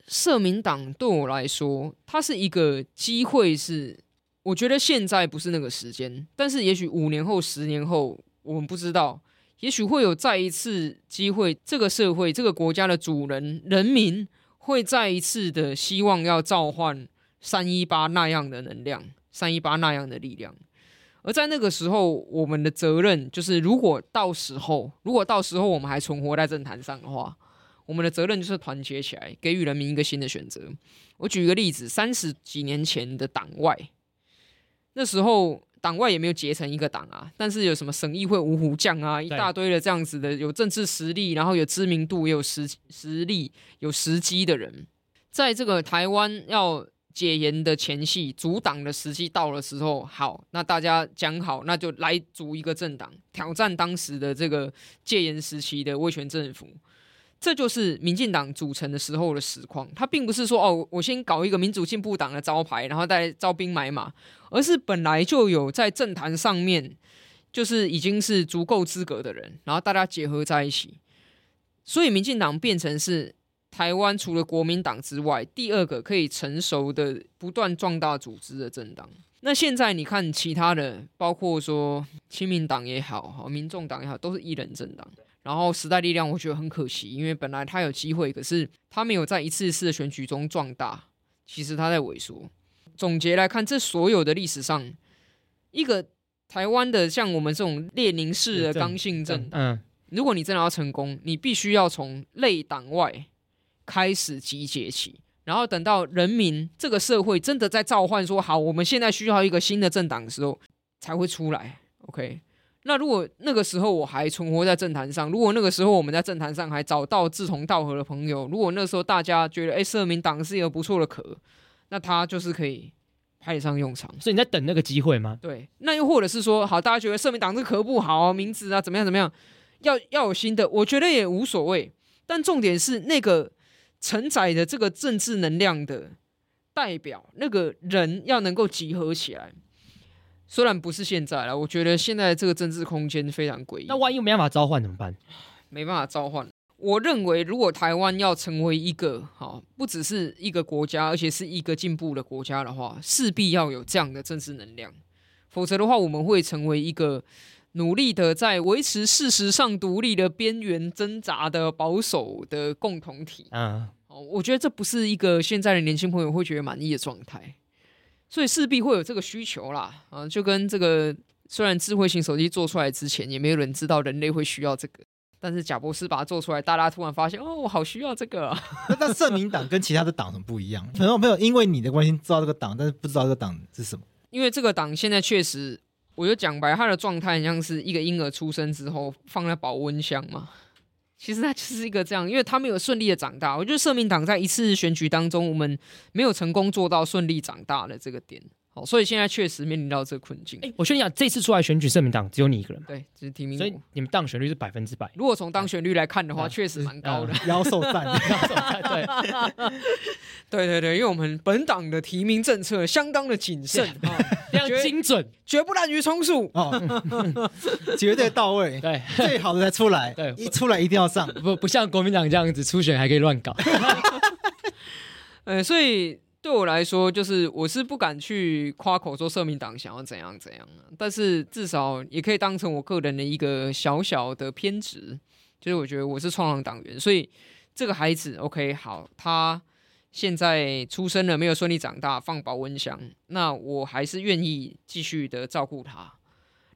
社民党对我来说，它是一个机会是，是我觉得现在不是那个时间，但是也许五年后、十年后，我们不知道，也许会有再一次机会，这个社会、这个国家的主人、人民。会再一次的希望要召唤三一八那样的能量，三一八那样的力量。而在那个时候，我们的责任就是，如果到时候，如果到时候我们还存活在政坛上的话，我们的责任就是团结起来，给予人民一个新的选择。我举一个例子，三十几年前的党外，那时候。党外也没有结成一个党啊，但是有什么省议会五虎将啊，一大堆的这样子的有政治实力，然后有知名度，也有实实力，有时机的人，在这个台湾要解严的前夕，组党的时机到了时候，好，那大家讲好，那就来组一个政党，挑战当时的这个戒严时期的威权政府。这就是民进党组成的时候的实况，他并不是说哦，我先搞一个民主进步党的招牌，然后再招兵买马，而是本来就有在政坛上面就是已经是足够资格的人，然后大家结合在一起，所以民进党变成是台湾除了国民党之外第二个可以成熟的不断壮大组织的政党。那现在你看其他的，包括说亲民党也好，民众党也好，都是一人政党。然后时代力量，我觉得很可惜，因为本来他有机会，可是他没有在一次一次的选举中壮大，其实他在萎缩。总结来看，这所有的历史上，一个台湾的像我们这种列宁式的刚性政党，嗯，如果你真的要成功，你必须要从类党外开始集结起，然后等到人民这个社会真的在召唤说好，我们现在需要一个新的政党的时候，才会出来。OK。那如果那个时候我还存活在政坛上，如果那个时候我们在政坛上还找到志同道合的朋友，如果那时候大家觉得哎，社民党是一个不错的壳，那他就是可以派上用场。所以你在等那个机会吗？对。那又或者是说，好，大家觉得社民党这个壳不好，名字啊怎么样怎么样，要要有新的，我觉得也无所谓。但重点是那个承载的这个政治能量的代表，那个人要能够集合起来。虽然不是现在了，我觉得现在这个政治空间非常诡异。那万一没办法召唤怎么办？没办法召唤。我认为，如果台湾要成为一个好，不只是一个国家，而且是一个进步的国家的话，势必要有这样的政治能量。否则的话，我们会成为一个努力的在维持事实上独立的边缘挣扎的保守的共同体。嗯，哦，我觉得这不是一个现在的年轻朋友会觉得满意的状态，所以势必会有这个需求啦。啊，就跟这个，虽然智慧型手机做出来之前，也没有人知道人类会需要这个，但是贾博士把它做出来，大家突然发现，哦，我好需要这个啊。那社民党跟其他的党很不一样，很多朋友因为你的关心知道这个党，但是不知道这个党是什么。因为这个党现在确实，我就讲白，他的状态像是一个婴儿出生之后放在保温箱嘛。其实他就是一个这样，因为他没有顺利的长大。我觉得社民党在一次选举当中，我们没有成功做到顺利长大的这个点。所以现在确实面临到这个困境。哎，我跟你讲，这次出来选举，社民党只有你一个人。对，只是提名。所以你们当选率是百分之百。如果从当选率来看的话，啊、确实蛮高的。妖兽战，妖兽战，对，对对对，因为我们本党的提名政策相当的谨慎，非常精准，绝不滥竽充数，哦，绝对到位。对，最好的才出来。对，一出来一定要上，不不像国民党这样子初选还可以乱搞。呃，所以。对我来说，就是我是不敢去夸口说社民党想要怎样怎样，但是至少也可以当成我个人的一个小小的偏执，就是我觉得我是创党党员，所以这个孩子 OK 好，他现在出生了，没有顺利长大，放保温箱，那我还是愿意继续的照顾他，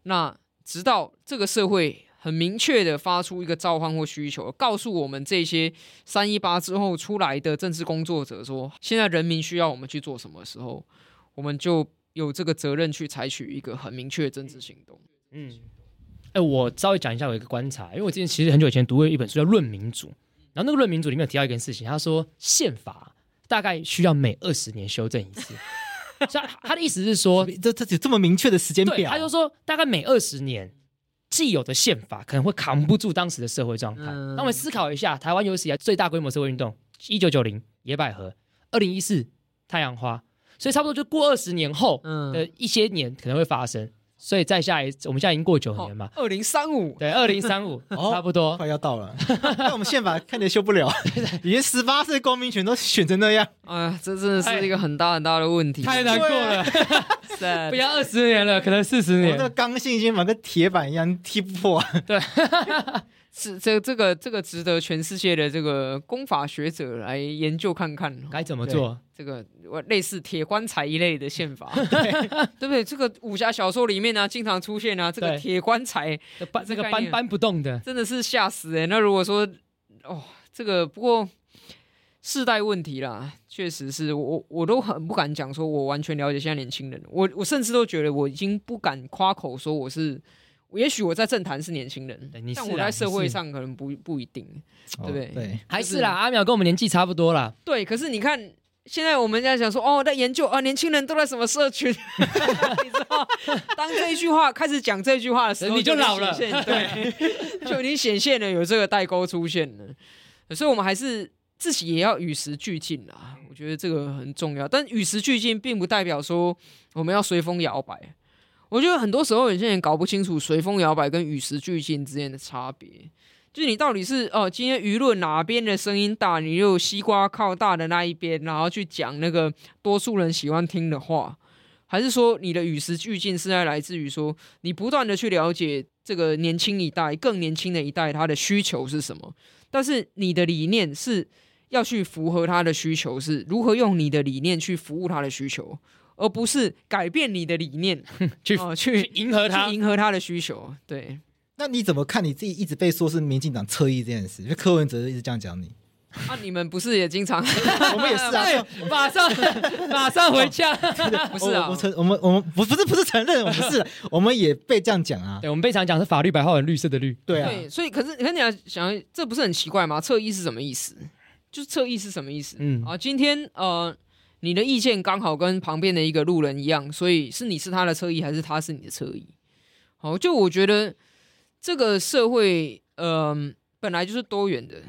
那直到这个社会。很明确的发出一个召唤或需求，告诉我们这些三一八之后出来的政治工作者说，现在人民需要我们去做什么时候，我们就有这个责任去采取一个很明确的政治行动。嗯，哎、欸，我稍微讲一下我一个观察，因为我之前其实很久以前读过一本书叫《论民主》，然后那个《论民主》里面有提到一件事情，他说宪法大概需要每二十年修正一次，他他的意思是说，这这有这么明确的时间表，他就说大概每二十年。既有的宪法可能会扛不住当时的社会状态。那我们思考一下，台湾有史以来最大规模社会运动，一九九零野百合，二零一四太阳花，所以差不多就过二十年后的一些年可能会发生。所以再下一次，我们现在已经过九年嘛，二零三五，对，二零三五，差不多快要到了。那我们宪法看起来修不了，连十八岁公民权都选成那样，啊，这真的是一个很大很大的问题，太难过了。不要二十年了，可能四十年。这个刚性已经把跟铁板一样踢不破。对。是这这个这个值得全世界的这个功法学者来研究看看该怎么做。这个类似铁棺材一类的宪法，对，对不对？这个武侠小说里面呢、啊，经常出现啊，这个铁棺材搬这个搬搬不动的，真的是吓死哎。那如果说哦，这个不过世代问题啦，确实是我我都很不敢讲说，我完全了解现在年轻人，我我甚至都觉得我已经不敢夸口说我是。也许我在政坛是年轻人，但我在社会上可能不不一定，对不对？对，还是啦。阿淼跟我们年纪差不多啦。对，可是你看，现在我们在想说，哦，在研究啊，年轻人都在什么社群？你知道，当这一句话开始讲这句话的时候，你就老了，对，就已经显现了有这个代沟出现了。所以，我们还是自己也要与时俱进啦。我觉得这个很重要，但与时俱进并不代表说我们要随风摇摆。我觉得很多时候有些人搞不清楚随风摇摆跟与时俱进之间的差别，就是你到底是哦，今天舆论哪边的声音大，你就西瓜靠大的那一边，然后去讲那个多数人喜欢听的话，还是说你的与时俱进是在来自于说你不断的去了解这个年轻一代、更年轻的一代他的需求是什么，但是你的理念是要去符合他的需求，是如何用你的理念去服务他的需求。而不是改变你的理念，去、呃、去迎合他，迎合他的需求。对，那你怎么看你自己一直被说是民进党侧翼这件事？因为柯文哲一直这样讲你。那、啊、你们不是也经常？我们也是啊，马上马上回家。不是啊，我承我们我们不不是不是承认，我们是我们也被这样讲啊。对，我们被常讲是法律白话文绿色的绿。对啊，对，所以可是可是你要想，这不是很奇怪吗？侧翼是什么意思？就是侧翼是什么意思？嗯啊，今天呃。你的意见刚好跟旁边的一个路人一样，所以是你是他的侧翼，还是他是你的侧翼？好，就我觉得这个社会，嗯、本来就是多元的。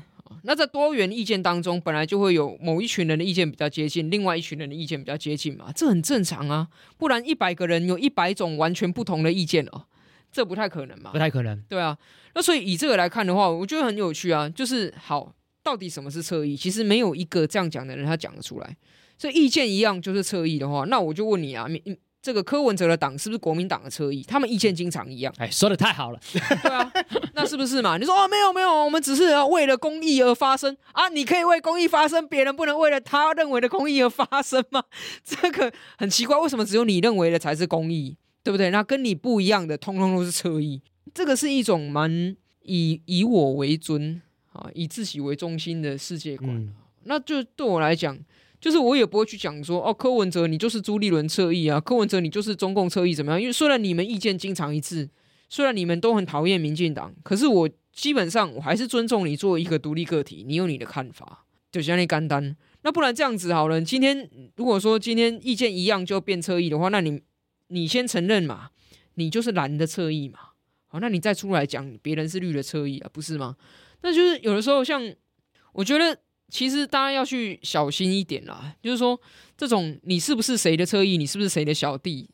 那在多元意见当中，本来就会有某一群人的意见比较接近，另外一群人的意见比较接近嘛，这很正常啊。不然一百个人有一百种完全不同的意见哦，这不太可能嘛？不太可能。对啊，那所以以这个来看的话，我觉得很有趣啊。就是好，到底什么是侧翼？其实没有一个这样讲的人他讲得出来。这意见一样就是侧翼的话，那我就问你啊，你这个柯文哲的党是不是国民党的侧翼？他们意见经常一样。哎，说的太好了，对啊，那是不是嘛？你说哦，没有没有，我们只是要为了公益而发声啊！你可以为公益发声，别人不能为了他认为的公益而发声吗？这个很奇怪，为什么只有你认为的才是公益，对不对？那跟你不一样的，通通都是侧翼。这个是一种蛮以以我为尊啊，以自己为中心的世界观。嗯、那就对我来讲。就是我也不会去讲说哦，柯文哲你就是朱立伦侧翼啊，柯文哲你就是中共侧翼怎么样？因为虽然你们意见经常一致，虽然你们都很讨厌民进党，可是我基本上我还是尊重你作为一个独立个体，你有你的看法，就像你简单。那不然这样子好了，今天如果说今天意见一样就变侧翼的话，那你你先承认嘛，你就是蓝的侧翼嘛，好，那你再出来讲别人是绿的侧翼啊，不是吗？那就是有的时候像我觉得。其实大家要去小心一点啦，就是说，这种你是不是谁的侧翼，你是不是谁的小弟，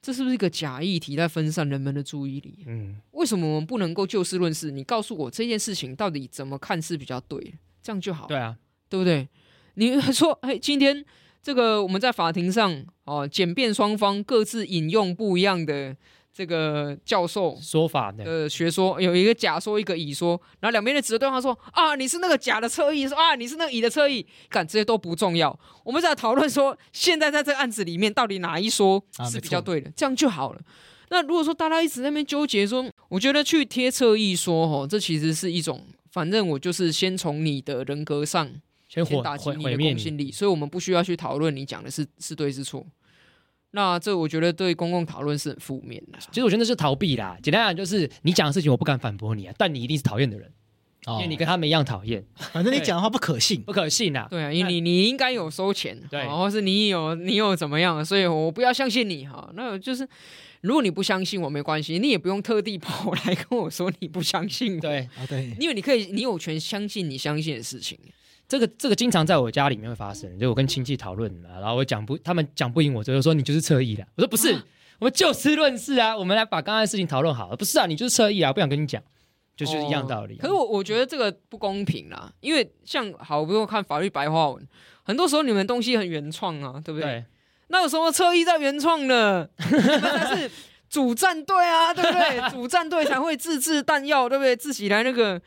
这是不是一个假议题在分散人们的注意力？嗯，为什么我们不能够就事论事？你告诉我这件事情到底怎么看是比较对，这样就好。对啊，对不对？你说，哎，今天这个我们在法庭上哦，检辩双方各自引用不一样的。这个教授说法的学说有一个甲说，一个乙说，然后两边的指着对方说啊，你是那个甲的侧翼，说啊，你是那个乙的侧翼，干这些都不重要，我们在讨论说，现在在这个案子里面到底哪一说是比较对的，啊、这样就好了。那如果说大家一直在那边纠结说，我觉得去贴侧翼说，哦，这其实是一种，反正我就是先从你的人格上先打击你的公信力，所以我们不需要去讨论你讲的是是对是错。那这我觉得对公共讨论是很负面的。其实我觉得是逃避啦。简单讲就是你讲的事情我不敢反驳你啊，但你一定是讨厌的人，哦、因为你跟他们一样讨厌。反正你讲的话不可信，不可信啊。对啊，因为你你应该有收钱，对，或是你有你有怎么样，所以我不要相信你哈。那就是如果你不相信我没关系，你也不用特地跑来跟我说你不相信。对啊，对，因为你可以，你有权相信你相信的事情。这个这个经常在我家里面会发生，就我跟亲戚讨论，然后我讲不，他们讲不赢我，就说你就是侧翼的。我说不是，啊、我们就事论事啊，我们来把刚才的事情讨论好。不是啊，你就是侧翼啊，不想跟你讲，就是一样道理。哦、可是我我觉得这个不公平啦，因为像好，比如看法律白话文，很多时候你们东西很原创啊，对不对？对，那有什么侧翼在原创的？你们才是主战队啊，对不对？主战队才会自制弹药，对不对？自己来那个。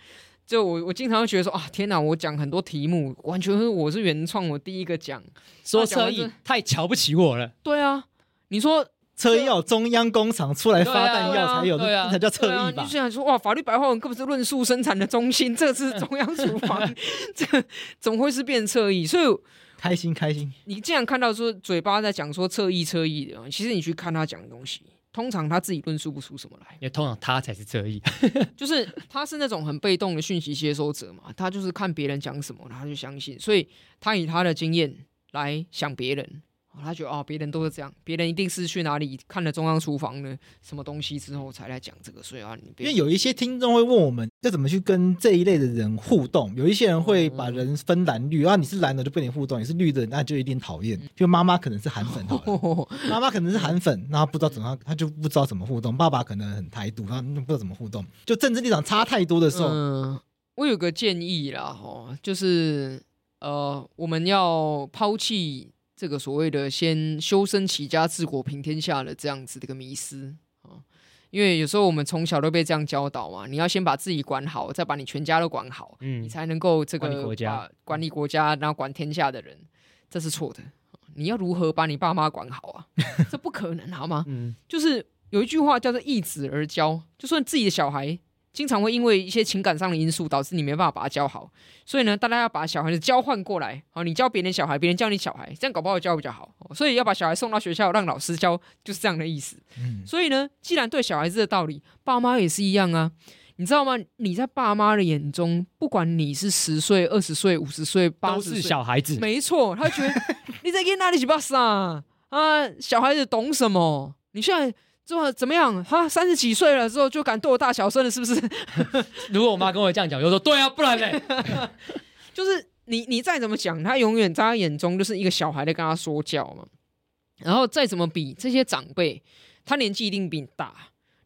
就我我经常会觉得说啊，天哪！我讲很多题目，完全是我是原创，我第一个讲，说侧翼太瞧不起我了。对啊，你说侧翼要中央工厂出来发弹药才有，的啊，才叫侧翼吧？你现在说哇，法律白话文根本是论述生产的中心，这是中央厨房，这怎么会是变侧翼？所以开心开心。你竟然看到说嘴巴在讲说侧翼侧翼的，其实你去看他讲的东西。通常他自己论述不出什么来，因为通常他才是侧翼，就是他是那种很被动的讯息接收者嘛，他就是看别人讲什么，他就相信，所以他以他的经验来想别人。他觉得哦，别人都是这样，别人一定是去哪里看了中央厨房的什么东西之后才来讲这个，所以啊，你因为有一些听众会问我们要怎么去跟这一类的人互动，有一些人会把人分蓝绿，啊，你是蓝的就不能互动，你是绿的那就一定讨厌。就妈妈可能是韩粉，妈妈可能是韩粉，然后不知道怎么，他就不知道怎么互动。爸爸可能很台独，他不知道怎么互动。就政治立场差太多的时候，嗯，我有个建议啦，哈，就是呃，我们要抛弃。这个所谓的先修身齐家治国平天下的这样子的一个迷思啊，因为有时候我们从小都被这样教导嘛，你要先把自己管好，再把你全家都管好，嗯，你才能够这个管理国家，管理国家，然后管天下的人，这是错的。你要如何把你爸妈管好啊？这不可能，好吗？嗯，就是有一句话叫做“一子而教”，就算自己的小孩。经常会因为一些情感上的因素导致你没办法把他教好，所以呢，大家要把小孩子交换过来，好，你教别人小孩，别人教你小孩，这样搞不好教比较好。所以要把小孩送到学校让老师教，就是这样的意思。嗯，所以呢，既然对小孩子的道理，爸妈也是一样啊，你知道吗？你在爸妈的眼中，不管你是十岁、二十岁、五十岁、八十岁，都是小孩子。没错，他觉得你在跟哪里去巴啥啊？小孩子懂什么？你现在。说怎么样？哈，三十几岁了之后就敢对我大小声了，是不是？如果我妈跟我这样讲，我就说对啊，不然呢？就是你，你再怎么讲，他永远在他眼中就是一个小孩在跟他说教嘛。然后再怎么比这些长辈，他年纪一定比你大。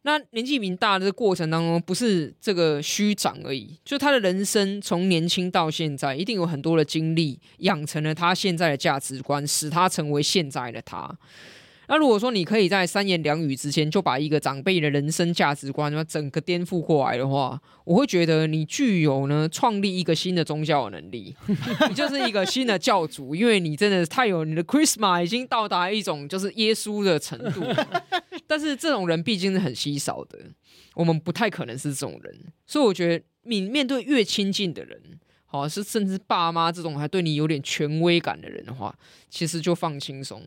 那年纪比你大的过程当中，不是这个虚长而已，就他的人生从年轻到现在，一定有很多的经历，养成了他现在的价值观，使他成为现在的他。那如果说你可以在三言两语之间就把一个长辈的人生价值观整个颠覆过来的话，我会觉得你具有呢创立一个新的宗教的能力，你就是一个新的教主，因为你真的太有你的 Christmas 已经到达一种就是耶稣的程度。但是这种人毕竟是很稀少的，我们不太可能是这种人，所以我觉得你面对越亲近的人，好是甚至爸妈这种还对你有点权威感的人的话，其实就放轻松。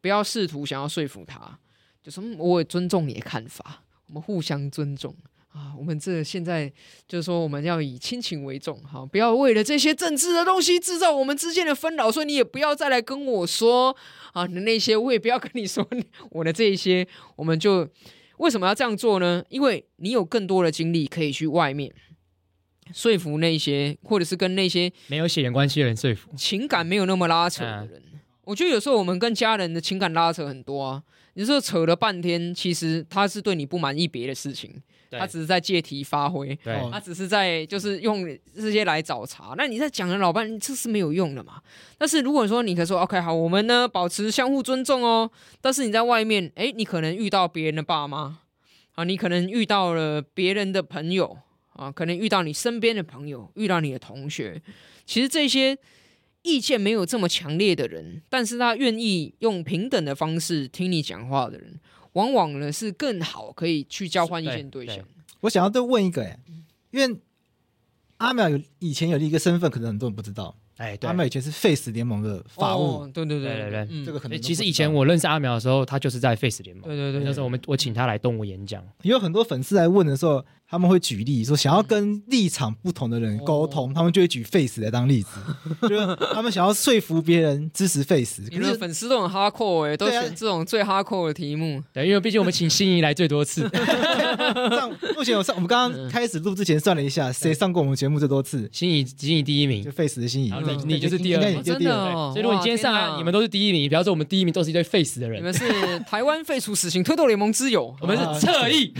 不要试图想要说服他，就说我也尊重你的看法，我们互相尊重啊。我们这现在就是说，我们要以亲情为重，好，不要为了这些政治的东西制造我们之间的纷扰。所以你也不要再来跟我说啊，你那些我也不要跟你说我的这一些。我们就为什么要这样做呢？因为你有更多的精力可以去外面说服那些，或者是跟那些没有血缘关系的人说服，情感没有那么拉扯的人。我觉得有时候我们跟家人的情感拉扯很多啊，你说扯了半天，其实他是对你不满意别的事情，他只是在借题发挥，他只是在就是用这些来找茬。那你在讲了老半天，这是没有用的嘛。但是如果说你可以说 OK 好，我们呢保持相互尊重哦。但是你在外面，哎，你可能遇到别人的爸妈啊，你可能遇到了别人的朋友啊，可能遇到你身边的朋友，遇到你的同学，其实这些。意见没有这么强烈的人，但是他愿意用平等的方式听你讲话的人，往往呢是更好可以去交换意见对象。对。对，我想要再问一个，哎，因为阿苗有以前有一个身份，可能很多人不知道。哎，对，阿苗以前是 Face 联盟的法务，对对对对对，这个可能其实以前我认识阿苗的时候，他就是在 Face 联盟。对对对，那时候我们我请他来动物演讲，有很多粉丝来问的时候，他们会举例说，想要跟立场不同的人沟通，他们就会举 Face 来当例子，就是他们想要说服别人支持 Face。可是粉丝都很哈扣哎，都选这种最哈扣的题目。对，因为毕竟我们请心仪来最多次。上目前我上我们刚刚开始录之前算了一下，谁上过我们节目最多次？心仪，心仪第一名，就 Face 的心仪。你就是第二，真的哦。所以如果你今天上来，你们都是第一名，比方说我们第一名都是一堆废死的人。你们是台湾废除死刑推动联盟之友，我们是侧翼，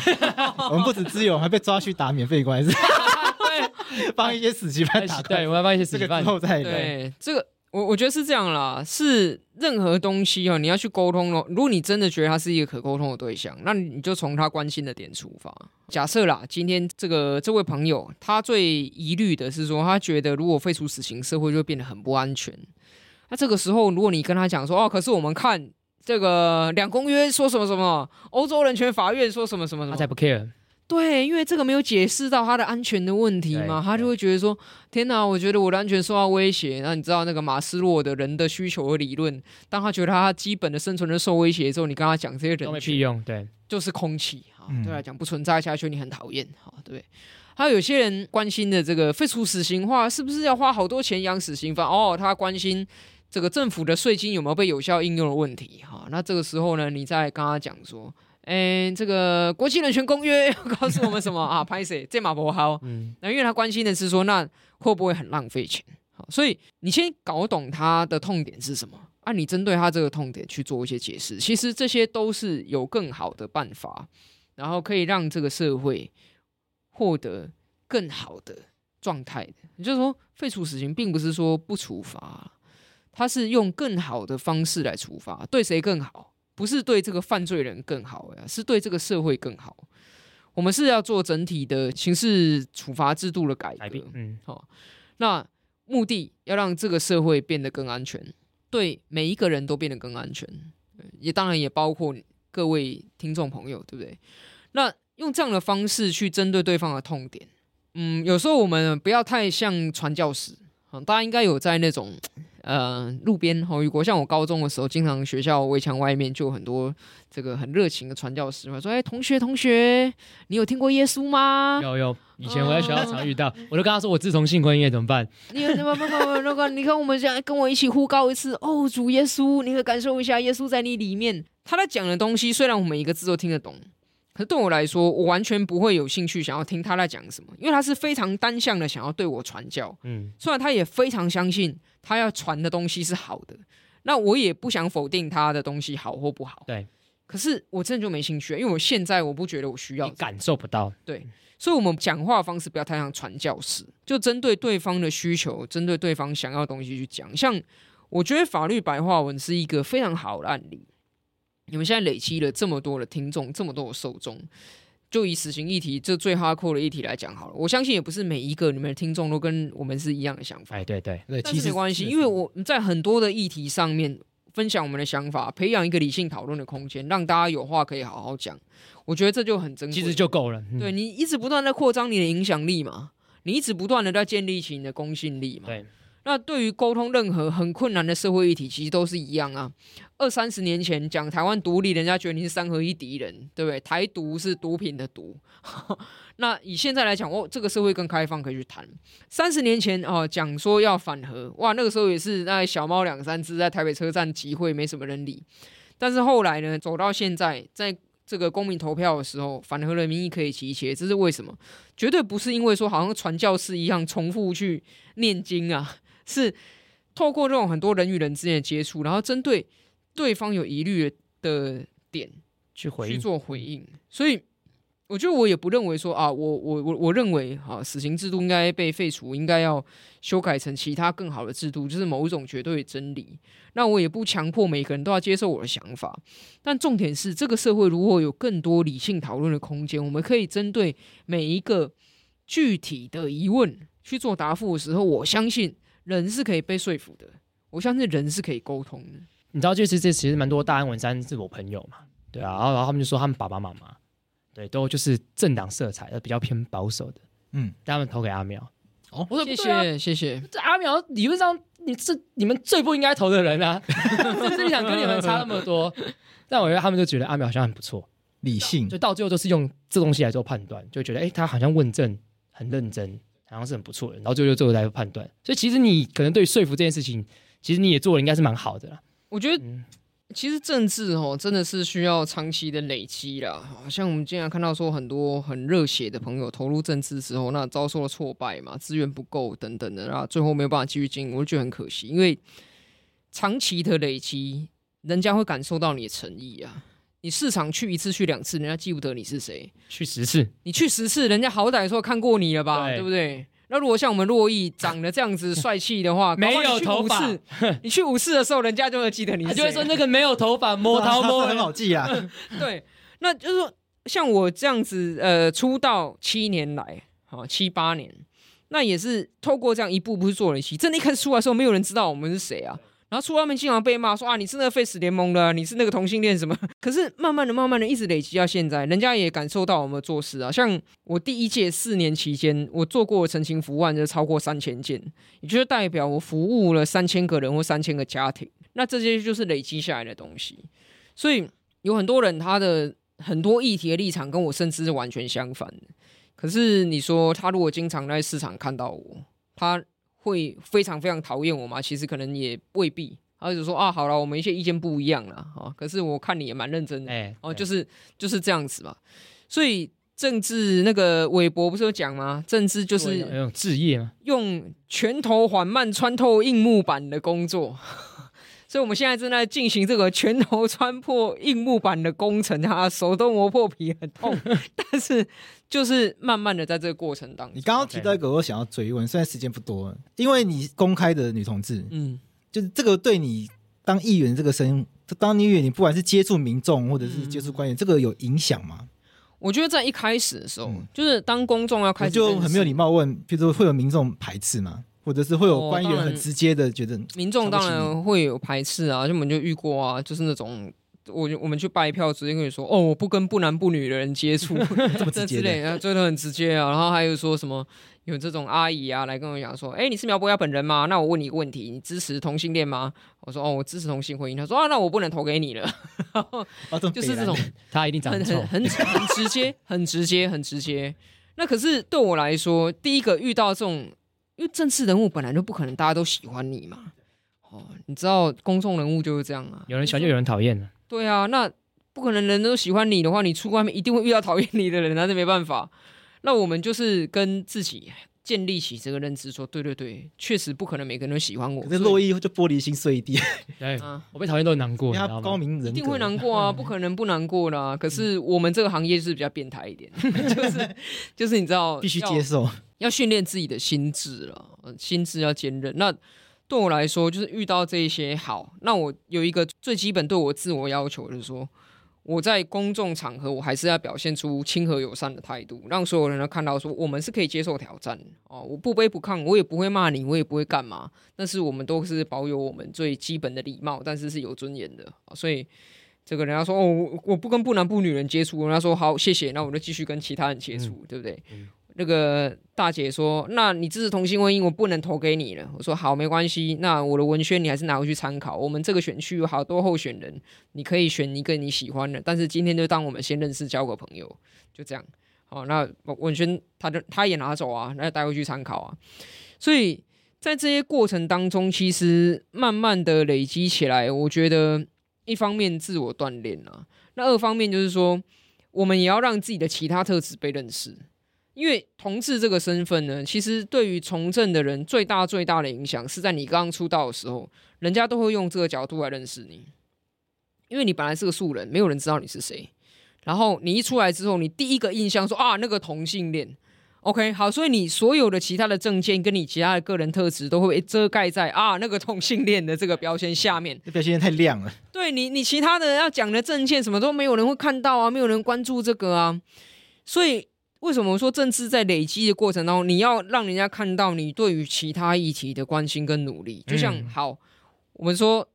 我们不止之友，还被抓去打免费官司，对，帮一些死刑犯打。对，我要帮一些死刑犯。对，这个我我觉得是这样啦，是任何东西哦，你要去沟通咯。如果你真的觉得他是一个可沟通的对象，那你就从他关心的点出发。假设啦，今天这个这位朋友他最疑虑的是说，他觉得如果废除死刑，社会就会变得很不安全。那这个时候，如果你跟他讲说，哦，可是我们看这个两公约说什么什么，欧洲人权法院说什么什么什么，他才不 care。对，因为这个没有解释到他的安全的问题嘛，他就会觉得说，天哪，我觉得我的安全受到威胁。那你知道那个马斯洛的人的需求和理论，当他觉得他基本的生存的受威胁之后，你跟他讲这些人都没屁用，对，就是空气哈，对来讲不存在下去，你很讨厌哈，对。还有些人关心的这个废除死刑化，是不是要花好多钱养死刑犯？哦，他关心。这个政府的税金有没有被有效应用的问题？哈，那这个时候呢，你再跟他讲说，哎，这个国际人权公约 要告诉我们什么啊？拍谁？这马博豪。嗯，那因为他关心的是说，那会不会很浪费钱？好，所以你先搞懂他的痛点是什么啊？你针对他这个痛点去做一些解释，其实这些都是有更好的办法，然后可以让这个社会获得更好的状态的。也就是说，废除死刑并不是说不处罚。他是用更好的方式来处罚，对谁更好？不是对这个犯罪人更好呀，是对这个社会更好。我们是要做整体的刑事处罚制度的改革，嗯，好，那目的要让这个社会变得更安全，对每一个人都变得更安全，也当然也包括各位听众朋友，对不对？那用这样的方式去针对对方的痛点，嗯，有时候我们不要太像传教士啊，大家应该有在那种。呃，路边哈，如果像我高中的时候，经常学校围墙外面就有很多这个很热情的传教士嘛，说：“哎，同学同学，你有听过耶稣吗？”有有，以前我在学校常遇到，嗯、我就跟他说：“我自从信婚姻怎么办？”你有什么不不不那个，你看我们现在跟我一起呼告一次哦，主耶稣，你可以感受一下耶稣在你里面。他在讲的东西，虽然我们每一个字都听得懂。可是对我来说，我完全不会有兴趣想要听他在讲什么，因为他是非常单向的想要对我传教。嗯，虽然他也非常相信他要传的东西是好的，那我也不想否定他的东西好或不好。对，可是我真的就没兴趣，因为我现在我不觉得我需要，你感受不到。对，所以我们讲话方式不要太像传教士，就针对对方的需求，针对对方想要的东西去讲。像我觉得法律白话文是一个非常好的案例。你们现在累积了这么多的听众，这么多的受众，就以死刑议题这最 hardcore 的议题来讲好了。我相信也不是每一个你们的听众都跟我们是一样的想法。哎，对对对，其实没关系，因为我在很多的议题上面分享我们的想法，培养一个理性讨论的空间，让大家有话可以好好讲。我觉得这就很珍贵，其实就够了。嗯、对，你一直不断在扩张你的影响力嘛，你一直不断的在建立起你的公信力嘛。对。那对于沟通任何很困难的社会议题，其实都是一样啊。二三十年前讲台湾独立，人家觉得你是三合一敌人，对不对？台独是毒品的毒。那以现在来讲，哦，这个社会更开放，可以去谈。三十年前哦，讲说要反核，哇，那个时候也是那小猫两三只在台北车站集会，没什么人理。但是后来呢，走到现在，在这个公民投票的时候，反核的民意可以集结，这是为什么？绝对不是因为说好像传教士一样重复去念经啊。是透过这种很多人与人之间的接触，然后针对对方有疑虑的点去回去做回应。所以我觉得我也不认为说啊，我我我我认为啊，死刑制度应该被废除，应该要修改成其他更好的制度，就是某一种绝对真理。那我也不强迫每个人都要接受我的想法。但重点是，这个社会如果有更多理性讨论的空间，我们可以针对每一个具体的疑问去做答复的时候，我相信。人是可以被说服的，我相信人是可以沟通的。你知道，就是这其实蛮多大安文山是我朋友嘛，对啊，然后然后他们就说他们爸爸妈妈，对，都就是政党色彩，比较偏保守的，嗯，但他们投给阿苗。哦，我说谢谢、啊、谢谢。这阿苗理论上你是你们最不应该投的人啊，就是想跟你们差那么多。但我觉得他们就觉得阿苗好像很不错，理性，就到最后都是用这东西来做判断，就觉得哎、欸，他好像问政很认真。好像是很不错的，然后最后就最后来判断，所以其实你可能对说服这件事情，其实你也做的应该是蛮好的啦。我觉得，其实政治哦，真的是需要长期的累积啦。像我们经常看到说，很多很热血的朋友投入政治之后，那遭受了挫败嘛，资源不够等等的，然后最后没有办法继续经营，我就觉得很可惜。因为长期的累积，人家会感受到你的诚意啊。你市场去一次去两次，人家记不得你是谁；去十次，你去十次，人家好歹说看过你了吧，对，对不对？那如果像我们珞亦长得这样子帅气的话，没有头发，你去五次的时候，人家就会记得你是谁，就会说那个没有头发摸头摸很好记啊。对，那就是说像我这样子，呃，出道七年来，好七八年，那也是透过这样一步步去做累积。真的，一开始出来的时候，没有人知道我们是谁啊。然后出外面经常被骂说啊，你是那个废死联盟的，你是那个同性恋什么？可是慢慢的、慢慢的，一直累积到现在，人家也感受到我们做事啊。像我第一届四年期间，我做过陈情服务就超过三千件，也就是代表我服务了三千个人或三千个家庭。那这些就是累积下来的东西。所以有很多人他的很多议题的立场跟我甚至是完全相反的。可是你说他如果经常在市场看到我，他。会非常非常讨厌我吗？其实可能也未必。他就说啊，好了，我们一些意见不一样了啊。可是我看你也蛮认真的，哎，哦，就是就是这样子嘛。所以政治那个韦伯不是有讲吗？政治就是用置业吗？用拳头缓慢穿透硬木板的工作。所以我们现在正在进行这个拳头穿破硬木板的工程啊，手都磨破皮很痛，但是就是慢慢的在这个过程当中。你刚刚提到一个，我想要追问，虽然时间不多，因为你公开的女同志，嗯，就是这个对你当议员这个声音，当议员你不管是接触民众或者是接触官员，嗯、这个有影响吗？我觉得在一开始的时候，嗯、就是当公众要开始就很没有礼貌问，比如说会有民众排斥吗？或者是会有官员很直接的觉得，民众当然会有排斥啊，就我们就遇过啊，就是那种我我们去拜票，直接跟你说哦，我不跟不男不女的人接触，这么直接的，啊，真的很直接啊。然后还有说什么有这种阿姨啊来跟我讲说，哎，你是苗博雅本人吗？那我问你一个问题，你支持同性恋吗？我说哦，我支持同性婚姻。他说啊，那我不能投给你了。就是这种，他一定很很很很直接，很直接，很直接。那可是对我来说，第一个遇到这种。因为政治人物本来就不可能大家都喜欢你嘛，哦，你知道公众人物就是这样啊，有人喜欢就有人讨厌啊。对啊，那不可能人都喜欢你的话，你出外面一定会遇到讨厌你的人，那是没办法。那我们就是跟自己建立起这个认知，说对对对，确实不可能每个人都喜欢我。可是珞亦就玻璃心碎一地，对 啊，我被讨厌都很难过，他高明人一定会难过啊，不可能不难过的啊。可是我们这个行业是比较变态一点，就是就是你知道，必须接受。要训练自己的心智了，心智要坚韧。那对我来说，就是遇到这一些好，那我有一个最基本对我自我要求，就是说我在公众场合，我还是要表现出亲和友善的态度，让所有人都看到说我们是可以接受挑战哦，我不卑不亢，我也不会骂你，我也不会干嘛，但是我们都是保有我们最基本的礼貌，但是是有尊严的，所以这个人家说哦，我我不跟不男不女人接触，人家说好谢谢，那我就继续跟其他人接触，嗯、对不对？嗯那个大姐说：“那你支持同性婚姻，我不能投给你了。”我说：“好，没关系。那我的文宣你还是拿回去参考。我们这个选区有好多候选人，你可以选一个你喜欢的。但是今天就当我们先认识，交个朋友，就这样。好，那文宣他就他也拿走啊，那带回去参考啊。所以在这些过程当中，其实慢慢的累积起来，我觉得一方面自我锻炼啊，那二方面就是说，我们也要让自己的其他特质被认识。”因为同志这个身份呢，其实对于从政的人最大最大的影响是在你刚刚出道的时候，人家都会用这个角度来认识你。因为你本来是个素人，没有人知道你是谁。然后你一出来之后，你第一个印象说啊，那个同性恋。OK，好，所以你所有的其他的证件跟你其他的个人特质都会被遮盖在啊那个同性恋的这个标签下面。这标签太亮了。对你，你其他的要讲的证件什么都没有人会看到啊，没有人关注这个啊，所以。为什么我说政治在累积的过程当中，你要让人家看到你对于其他议题的关心跟努力？就像好，我们说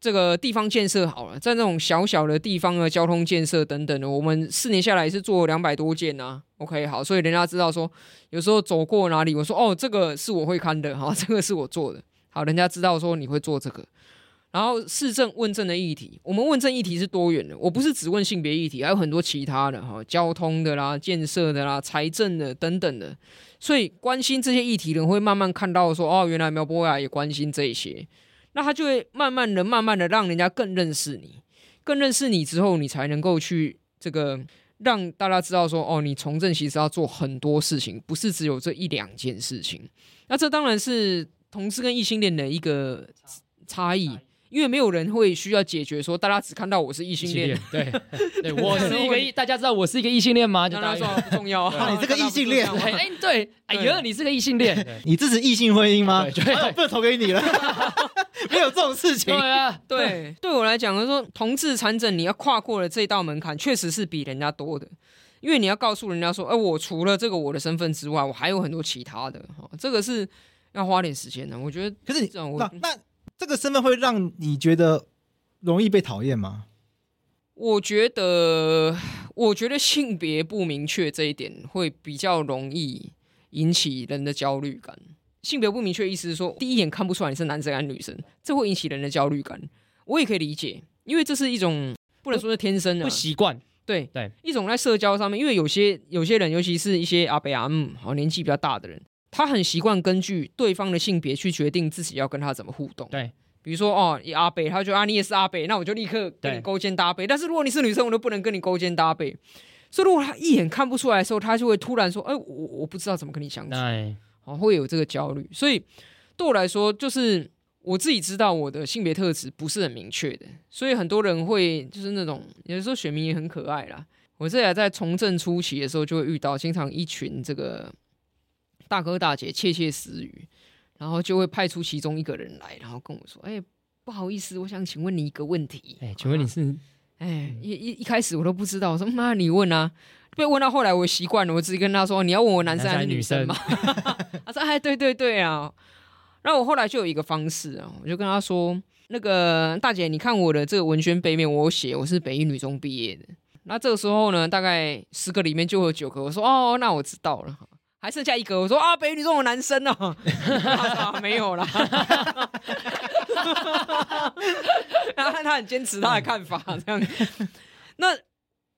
这个地方建设好了，在那种小小的地方的交通建设等等的，我们四年下来是做两百多件啊。OK，好，所以人家知道说，有时候走过哪里，我说哦，这个是我会看的哈，这个是我做的。好，人家知道说你会做这个。然后市政问政的议题，我们问政议题是多元的，我不是只问性别议题，还有很多其他的哈，交通的啦、建设的啦、财政的等等的，所以关心这些议题的人会慢慢看到说，哦，原来苗博雅也关心这些，那他就会慢慢的、慢慢的让人家更认识你，更认识你之后，你才能够去这个让大家知道说，哦，你从政其实要做很多事情，不是只有这一两件事情。那这当然是同志跟异性恋的一个差异。因为没有人会需要解决说，大家只看到我是异性恋，对，对我是一个异，大家知道我是一个异性恋吗？就大家说不重要啊，你这个异性恋，哎，对，哎呀，你是个异性恋，你支持异性婚姻吗？对，不能投给你了，没有这种事情。对啊，对，对我来讲，就是说同志参政，你要跨过了这道门槛，确实是比人家多的，因为你要告诉人家说，哎，我除了这个我的身份之外，我还有很多其他的，哈，这个是要花点时间的。我觉得，可是你那那这个身份会让你觉得。容易被讨厌吗？我觉得，我觉得性别不明确这一点会比较容易引起人的焦虑感。性别不明确意思是说，第一眼看不出来你是男生还是女生，这会引起人的焦虑感。我也可以理解，因为这是一种不能说是天生的不习惯。对对，一种在社交上面，因为有些有些人，尤其是一些阿伯阿姆，好年纪比较大的人，他很习惯根据对方的性别去决定自己要跟他怎么互动。对。比如说哦，阿北，他就说啊，你也是阿北，那我就立刻跟你勾肩搭背。但是如果你是女生，我都不能跟你勾肩搭背。所以如果他一眼看不出来的时候，他就会突然说，哎，我我不知道怎么跟你相处，哦，会有这个焦虑。所以对我来说，就是我自己知道我的性别特质不是很明确的，所以很多人会就是那种有的时候选民也很可爱啦。我这也在从政初期的时候就会遇到，经常一群这个大哥大姐窃窃私语。然后就会派出其中一个人来，然后跟我说：“哎，不好意思，我想请问你一个问题。哎，请问你是？哎，一一一开始我都不知道，我说妈，你问啊。被问到后来，我习惯了，我直接跟他说：你要问我男生还是女生嘛？他说：哎，对对对啊。然后我后来就有一个方式啊，我就跟他说：那个大姐，你看我的这个文宣背面，我写我是北一女中毕业的。那这个时候呢，大概十个里面就有九个，我说：哦，那我知道了。”还剩下一个，我说啊，北女中有男生哦，啊、没有啦。然 后他很坚持他的看法，这样。那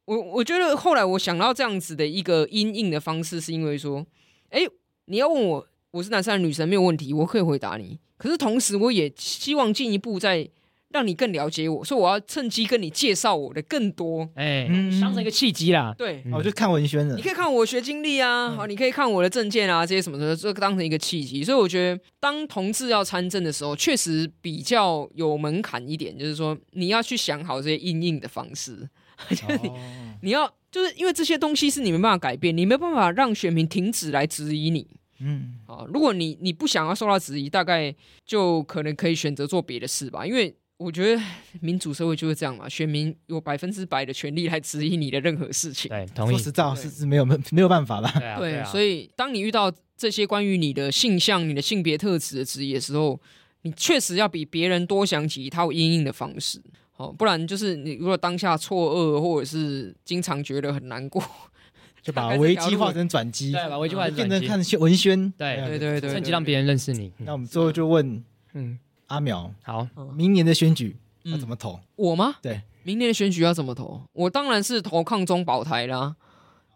我我觉得后来我想到这样子的一个因应的方式，是因为说，哎，你要问我我是男生还是女生没有问题，我可以回答你。可是同时，我也希望进一步在。让你更了解我，所以我要趁机跟你介绍我的更多，哎、欸，当成一个契机啦。对，我就看文宣了。你可以看我学经历啊，好、嗯，你可以看我的证件啊，这些什么的，这个当成一个契机。所以我觉得，当同志要参政的时候，确实比较有门槛一点，就是说你要去想好这些应应的方式，就是你，哦、你要就是因为这些东西是你没办法改变，你没办法让选民停止来质疑你。嗯，啊，如果你你不想要受到质疑，大概就可能可以选择做别的事吧。因为我觉得民主社会就是这样嘛，选民有百分之百的权利来质疑你的任何事情。对，同意。说实在，是是没有没没有办法吧？对，啊对，啊对，所以当你遇到这些关于你的性向、你的性别特质的质疑的时候，你确实要比别人多想几套因应的方式。哦，不然就是你如果当下错愕，或者是经常觉得很难过。就把危机化成转机，对，把危机化成转机，变成看文宣，对对对对，趁机让别人认识你。那我们最后就问，嗯，阿苗，好，明年的选举要怎么投？我吗？对，明年的选举要怎么投？我当然是投抗中保台啦，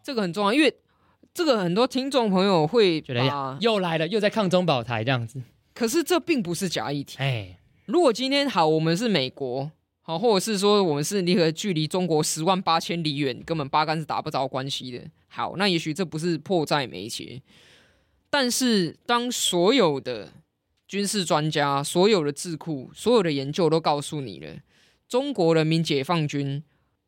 这个很重要，因为这个很多听众朋友会觉得又来了，又在抗中保台这样子。可是这并不是假议题。哎，如果今天好，我们是美国。好，或者是说我们是离合距离中国十万八千里远，根本八竿子打不着关系的。好，那也许这不是迫在眉睫，但是当所有的军事专家、所有的智库、所有的研究都告诉你了，中国人民解放军。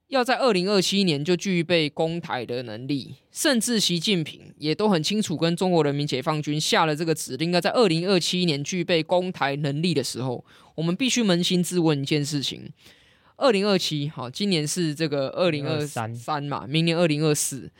要在二零二七年就具备攻台的能力，甚至习近平也都很清楚跟中国人民解放军下了这个指令，应该在二零二七年具备攻台能力的时候，我们必须扪心自问一件事情：二零二七，好，今年是这个二零二三三嘛，明年二零二四，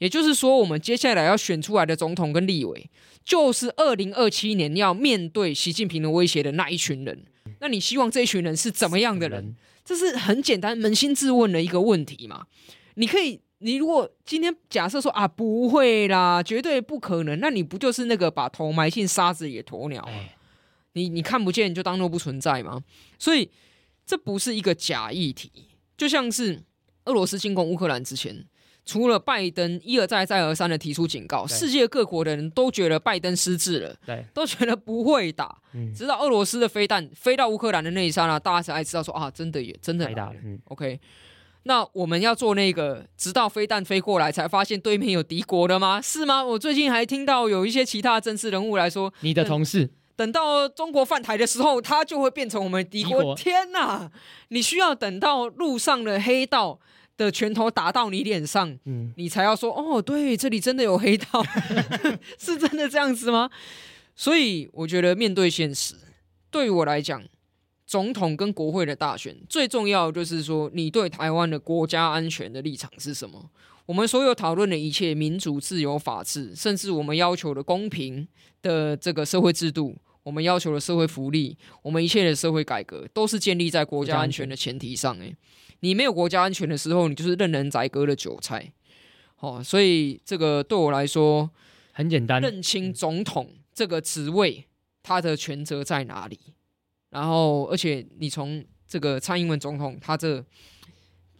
也就是说，我们接下来要选出来的总统跟立委，就是二零二七年要面对习近平的威胁的那一群人。那你希望这一群人是怎么样的人？这是很简单、扪心自问的一个问题嘛？你可以，你如果今天假设说啊，不会啦，绝对不可能，那你不就是那个把头埋进沙子里的鸵鸟？你你看不见就当做不存在吗？所以这不是一个假议题，就像是俄罗斯进攻乌克兰之前。除了拜登一而再再而三的提出警告，世界各国的人都觉得拜登失智了，对，都觉得不会打。嗯，直到俄罗斯的飞弹飞到乌克兰的那一刹那，大家才知道说啊，真的也真的打了。嗯，OK，那我们要做那个，直到飞弹飞过来才发现对面有敌国的吗？是吗？我最近还听到有一些其他政治人物来说，你的同事等到中国犯台的时候，他就会变成我们敌国。天哪，你需要等到路上的黑道。的拳头打到你脸上，嗯，你才要说哦，对，这里真的有黑道，是真的这样子吗？所以我觉得面对现实，对于我来讲，总统跟国会的大选最重要就是说，你对台湾的国家安全的立场是什么？我们所有讨论的一切民主、自由、法治，甚至我们要求的公平的这个社会制度，我们要求的社会福利，我们一切的社会改革，都是建立在国家安全的前提上，诶。你没有国家安全的时候，你就是任人宰割的韭菜。哦，所以这个对我来说很简单，认清总统这个职位，他的权责在哪里。然后，而且你从这个蔡英文总统他这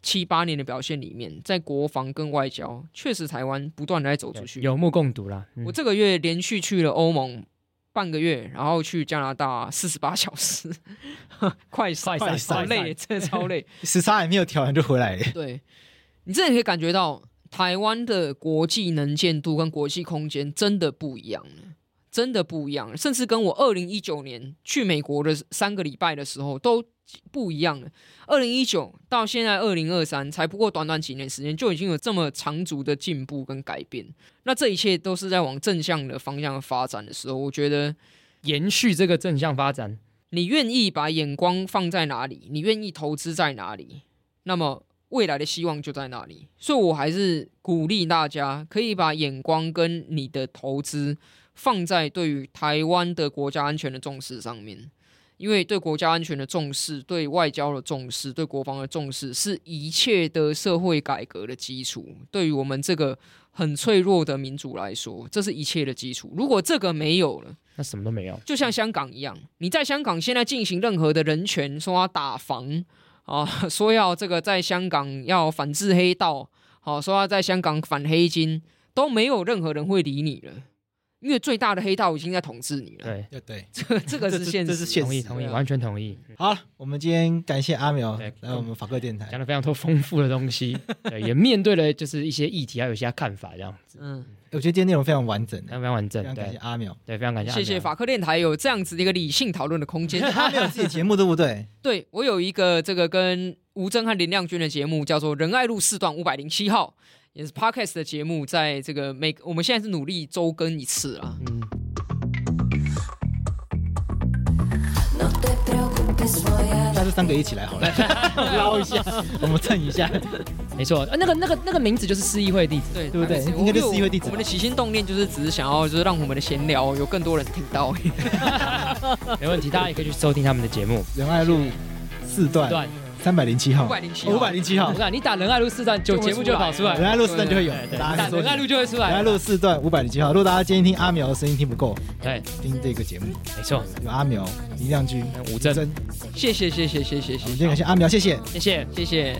七八年的表现里面，在国防跟外交，确实台湾不断的在走出去，有目共睹啦。我这个月连续去了欧盟。半个月，然后去加拿大四十八小时，快快快，好累，真的超累。时差还没有调完就回来了。对，你真的可以感觉到台湾的国际能见度跟国际空间真的不一样了，真的不一样。甚至跟我二零一九年去美国的三个礼拜的时候都。不一样了。二零一九到现在二零二三，才不过短短几年时间，就已经有这么长足的进步跟改变。那这一切都是在往正向的方向发展的时候，我觉得延续这个正向发展，你愿意把眼光放在哪里，你愿意投资在哪里，那么未来的希望就在哪里。所以我还是鼓励大家可以把眼光跟你的投资放在对于台湾的国家安全的重视上面。因为对国家安全的重视，对外交的重视，对国防的重视，是一切的社会改革的基础。对于我们这个很脆弱的民主来说，这是一切的基础。如果这个没有了，那什么都没有。就像香港一样，你在香港现在进行任何的人权，说要打防啊，说要这个在香港要反制黑道，好，说要在香港反黑金，都没有任何人会理你了。因为最大的黑道已经在统治你了。对对，这这个是现实，这是现实，同意同意，完全同意。好，我们今天感谢阿苗来我们法客电台，讲了非常多丰富的东西，对，也面对了就是一些议题，还有一些看法这样子。嗯，我觉得今天内容非常完整，非常完整。感谢阿苗，对，非常感谢。谢谢法客电台有这样子的一个理性讨论的空间。他没有自己节目对不对？对，我有一个这个跟吴峥和林亮君的节目，叫做仁爱路四段五百零七号。也是 Podcast 的节目，在这个每我们现在是努力周更一次啊。嗯。那就三个一起来好了，捞一下，我们蹭一下。没错，那个那个那个名字就是市议会地址，对对不对？应该就是市议会地址。我们的起心动念就是只是想要，就是让我们的闲聊有更多人听到。没问题，大家也可以去收听他们的节目。仁爱路四段。三百零七号，五百零七，五百零七号。我看你打仁爱路四段，就节目就跑出来。仁爱路四段就会有，打仁爱路就会出来。仁爱路四段五百零七号。如果大家今天听阿苗的声音听不够，对，听这个节目，没错，有阿苗、林亮君、吴真，谢谢谢谢谢谢谢，今天感谢阿苗，谢谢。谢谢谢谢。